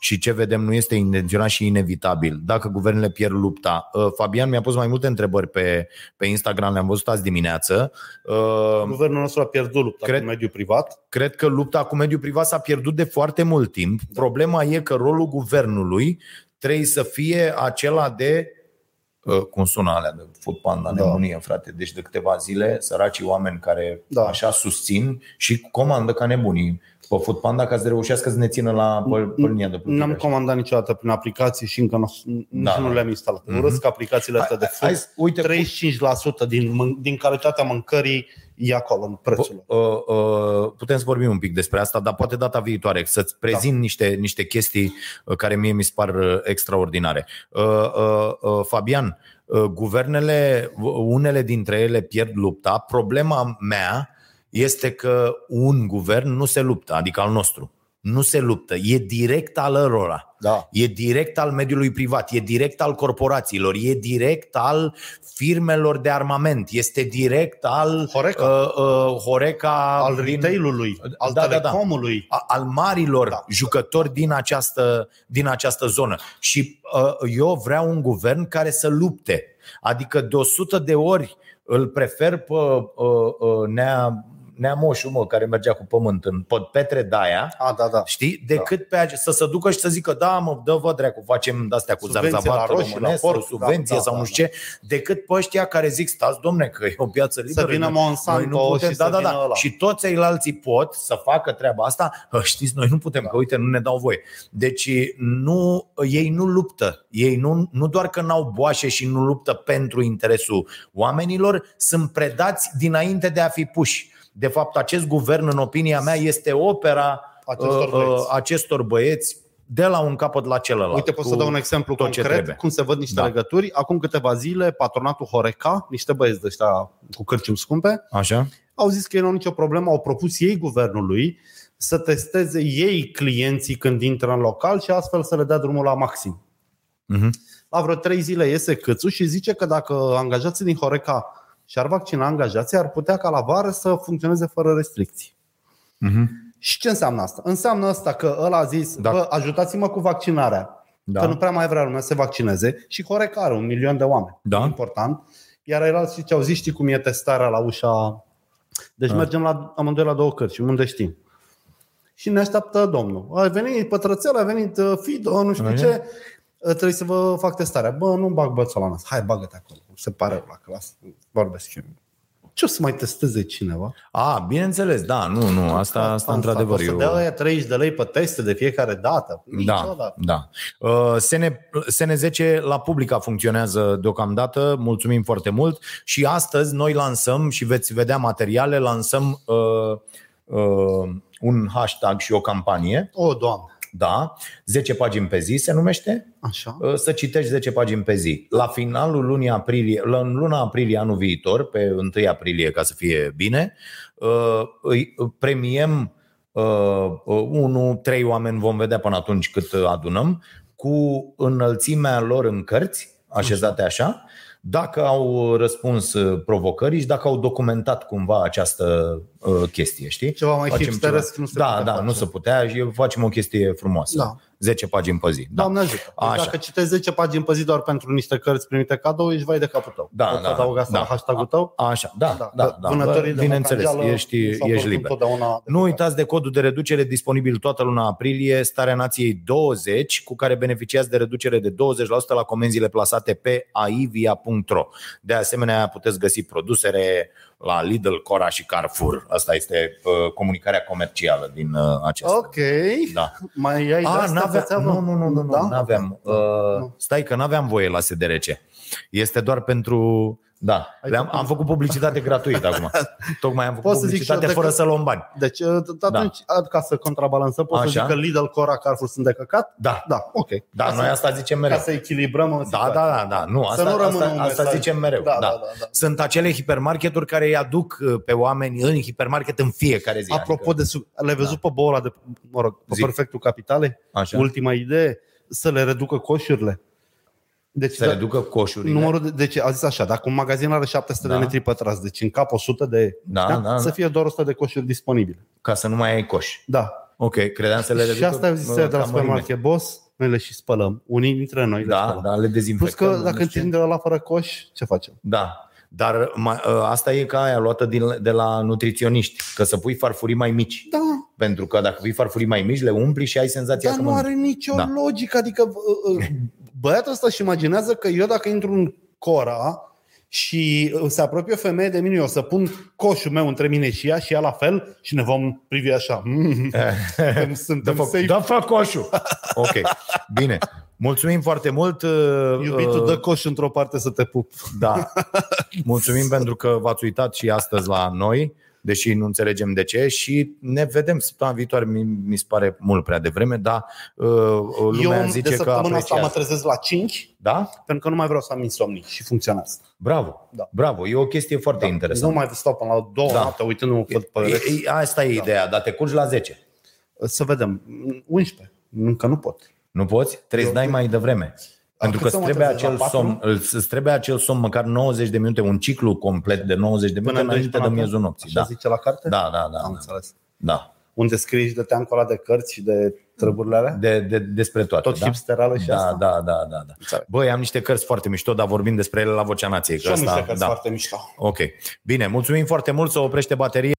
și ce vedem nu este intenționat și inevitabil, dacă guvernele pierd lupta. Uh, Fabian mi-a pus mai multe întrebări pe, pe Instagram, le-am văzut azi dimineață. Uh, Guvernul nostru a pierdut lupta Cred- cu mediul privat. Cred că lupta cu mediul privat s-a pierdut de foarte mult timp. Problema e că rolul guvernului trebuie să fie acela de uh, cum sună alea de Food Panda, Da. nebunie, frate. Deci de câteva zile, săracii oameni care Da. așa susțin și comandă ca nebunii pe Food Panda ca să reușească să ne țină la pe, pe linia de plutire. N-am comandat niciodată prin aplicații și încă nu, nici Da. nu le-am instalat. Mhm. Urăsc aplicațiile astea de Hai, food. uite, 35% din, mân- din calitatea mâncării e acolo, în prețul. Uh, uh, putem să vorbim un pic despre asta, dar poate data viitoare, să-ți prezint da. niște, niște chestii uh, care mie mi se par uh, extraordinare. Uh, uh, uh, Fabian, uh, guvernele, uh, unele dintre ele pierd lupta. Problema mea este că un guvern nu se luptă, adică al nostru. Nu se luptă, e direct al ărora. Da. E direct al mediului privat, e direct al corporațiilor, e direct al firmelor de armament, este direct al Horeca. uh, uh, Horeca Al din- retail-ului, al Da, da, da. telecomului. a- al marilor Da. da. jucători din această, din această zonă. Și uh, eu vreau un guvern care să lupte. Adică de 100 de ori îl prefer pe uh, uh, Nea, Nea Moșu, mă, care mergea cu pământ în pod Petre Daia, A, da, da. Știi? Decât pe ace- să se ducă și să zică da, mă, dă vă dracu, facem de-astea cu Subvenție zarzavat la roșii, românesc la sau porc, subvenție da, da, sau da, nu știu ce, decât pe ăștia care zic stați, domne, că e o piață liberă. vină noi- Monsanto noi nu putem, și da, să da, vină da. ăla. Și toți ceilalți pot să facă treaba asta. Hă, Știți, noi nu putem, da. că uite, nu ne dau voie. Deci nu, ei nu luptă. Ei nu, nu doar că n-au boașe și nu luptă pentru interesul oamenilor, sunt predați dinainte de a fi puși. De fapt, acest guvern, în opinia mea, este opera Acestor uh, băieți. uh, acestor băieți de la un capăt la celălalt. Uite, pot să cu dau un exemplu tot ce concret, trebuie. cum se văd niște Da. legături. Acum câteva zile, patronatul Horeca, niște băieți de ăștia cu cârciumi scumpe, Așa? au zis că ei nu au nicio problemă, au propus ei guvernului să testeze ei clienții când intră în local și astfel să le dea drumul la maxim. Mhm. La vreo trei zile iese câțul și zice că dacă angajații din Horeca și-ar vaccina angajații, ar putea ca la vară să funcționeze fără restricții. Mhm. Și ce înseamnă asta? Înseamnă asta că ăla a zis, Da. da. bă, ajutați-mă cu vaccinarea, Da. că nu prea mai vrea lumea să se vaccineze și Horeca are un milion de oameni. Da. Important. Iar el și ce au zis, știi cum e testarea la ușa... Deci Da. mergem la, amândoi la două cărți, unde știm. Și ne așteaptă domnul. A venit Pătrățel, a venit uh, Fido, nu știu Așa. ce. Uh, Trebuie să vă fac testarea. Bă, nu bag bățul la nas. Hai, bagă-te acolo. Se pare la clasă. Vorbesc eu. Ce o să mai testeze cineva? A, bineînțeles, da, nu, nu, asta, asta într-adevăr O să eu... dea aia 30 de lei pe teste de fiecare dată. Da, Niciodată. da. Uh, SN, SN10 la publica funcționează deocamdată, mulțumim foarte mult și astăzi noi lansăm și veți vedea materiale, lansăm uh, uh, un hashtag și o campanie, O, doamne. Da, 10 pagini pe zi se numește, Așa. Uh, să citești 10 pagini pe zi. La finalul lunii aprilie, la- în luna aprilie anul viitor, pe 1 aprilie ca să fie bine, uh, îi premiem uh, unul, trei oameni vom vedea până atunci cât adunăm, cu înălțimea lor în cărți, așezate așa, dacă au răspuns uh, provocării și dacă au documentat cumva această uh, chestie, știi? Ceva mai Facem hipsteresc ceva. nu se Da, putea da, face. nu se putea și facem o chestie frumoasă. Da. 10 pagini pe zi. Da. Doamne ajută. Deci Așa. dacă citești 10 pagini pe zi doar pentru niște cărți primite cadou, ești vai de capul tău. Da, Poți da, adaug asta da. la hashtagul tău? Așa, da, da, da. da. Vânătorii Bă, de Bineînțeles, macageală ești, s-au ești văzut liber. întotdeauna de Nu uitați de codul de reducere disponibil toată luna aprilie, Starea Nației 20, cu care beneficiați de reducere de 20% la comenzile plasate pe aivia.ro. De asemenea, puteți găsi produsele la Lidl, Cora și Carrefour. Asta este uh, comunicarea comercială din uh, aceasta. Ok. Da. Mai ai de A, asta pe n-avea, țeavă? nu, nu, nu, nu, Da? nu n-aveam. Uh, stai că n-aveam voie la SDRC. Este doar pentru... Da, Ai Le-am, făcut- am făcut publicitate gratuită acum. Tocmai am făcut Pot să zic și eu publicitate de fără că- să luăm bani. Deci, atunci, ca să contrabalansăm, pot să Așa. zic că Lidl, Cora, Carrefour sunt de căcat? Da, Da, ok. da Ca noi să- asta zicem mereu. Ca să echilibrăm în Da, situație. da, da, da. Nu, asta, nu rămână asta, un asta mesaj. zicem mereu. Da, Da, da, da, da. Sunt acele hipermarketuri care îi aduc uh, pe oameni în hipermarket în fiecare zi. Apropo de... Su- le-ai văzut pe boala de, mă rog, pe Zi. perfectul capitalei? Așa. Ultima idee, să le reducă coșurile. Deci, să da- reducă coșurile. Numărul de, deci a zis așa, dacă un magazin are 700 Da. de metri pătrați, deci în cap 100 de, Da, da, să da. fie doar 100 de coșuri disponibile. Ca să nu mai ai coș. Da. Ok, credeam să le reducă și asta zis uh, de la ca mărime. supermarket, boss, noi le și spălăm. Unii dintre noi le Da, spălăm. da, le Plus dezinfectăm. că nu dacă știu. întindem de la fără coș, ce facem? Da, dar mai, ă, asta e ca aia luată din, de la nutriționiști, că să pui farfurii mai mici. Da, Pentru că dacă pui farfurii mai mici, le umpli și ai senzația dar că nu mănânci. are nicio Da. logică. Adică uh, uh, băiatul ăsta își imaginează că eu dacă intru în Cora și uh, se apropie o femeie de mine, eu o să pun coșul meu între mine și ea și ea la fel și ne vom privi așa. Mm, Când Dă suntem fă, safe. dă fă coșul! Ok, bine. Mulțumim foarte mult. ă, Iubitul, ă, dă coș într-o parte să te pup. Da. Mulțumim pentru că v-ați uitat și astăzi la noi, deși nu înțelegem de ce și ne vedem săptămâna viitoare. Mi, mi se pare mult prea devreme, dar uh, lumea eu zice de că săptămâna asta mă apreciază. trezesc la 5 Da? pentru că nu mai vreau să am insomnii și funcționează. Bravo. Da. Bravo. E o chestie foarte Nu interesantă. mai stau până la două Da. da. noapte uitându-mă pe E, pereți. e, asta e ideea, dar te curgi la 10. Să vedem. 11. Încă nu pot. Nu poți? Trebuie să dai mai devreme. Pentru că cât să îți mă trebuie, trezesc? La acel patru? somn, îți trebuie acel somn măcar 90 de minute, un ciclu complet de 90 de minute Până în înainte de 12 miezul noapte? nopții. Așa Da. zice la carte? Da, da, da. Am da. înțeles. da. Unde scrii și de teancul ăla de cărți și de treburile alea? De, de, despre toate. Tot da? hipsterală și da, asta? Da, da, da, da. Înțeleg. Băi, am niște cărți foarte mișto, dar vorbim despre ele la Vocea Nației. Și eu că niște asta, cărți da. foarte mișto. Ok. Bine, mulțumim foarte mult să oprește bateria.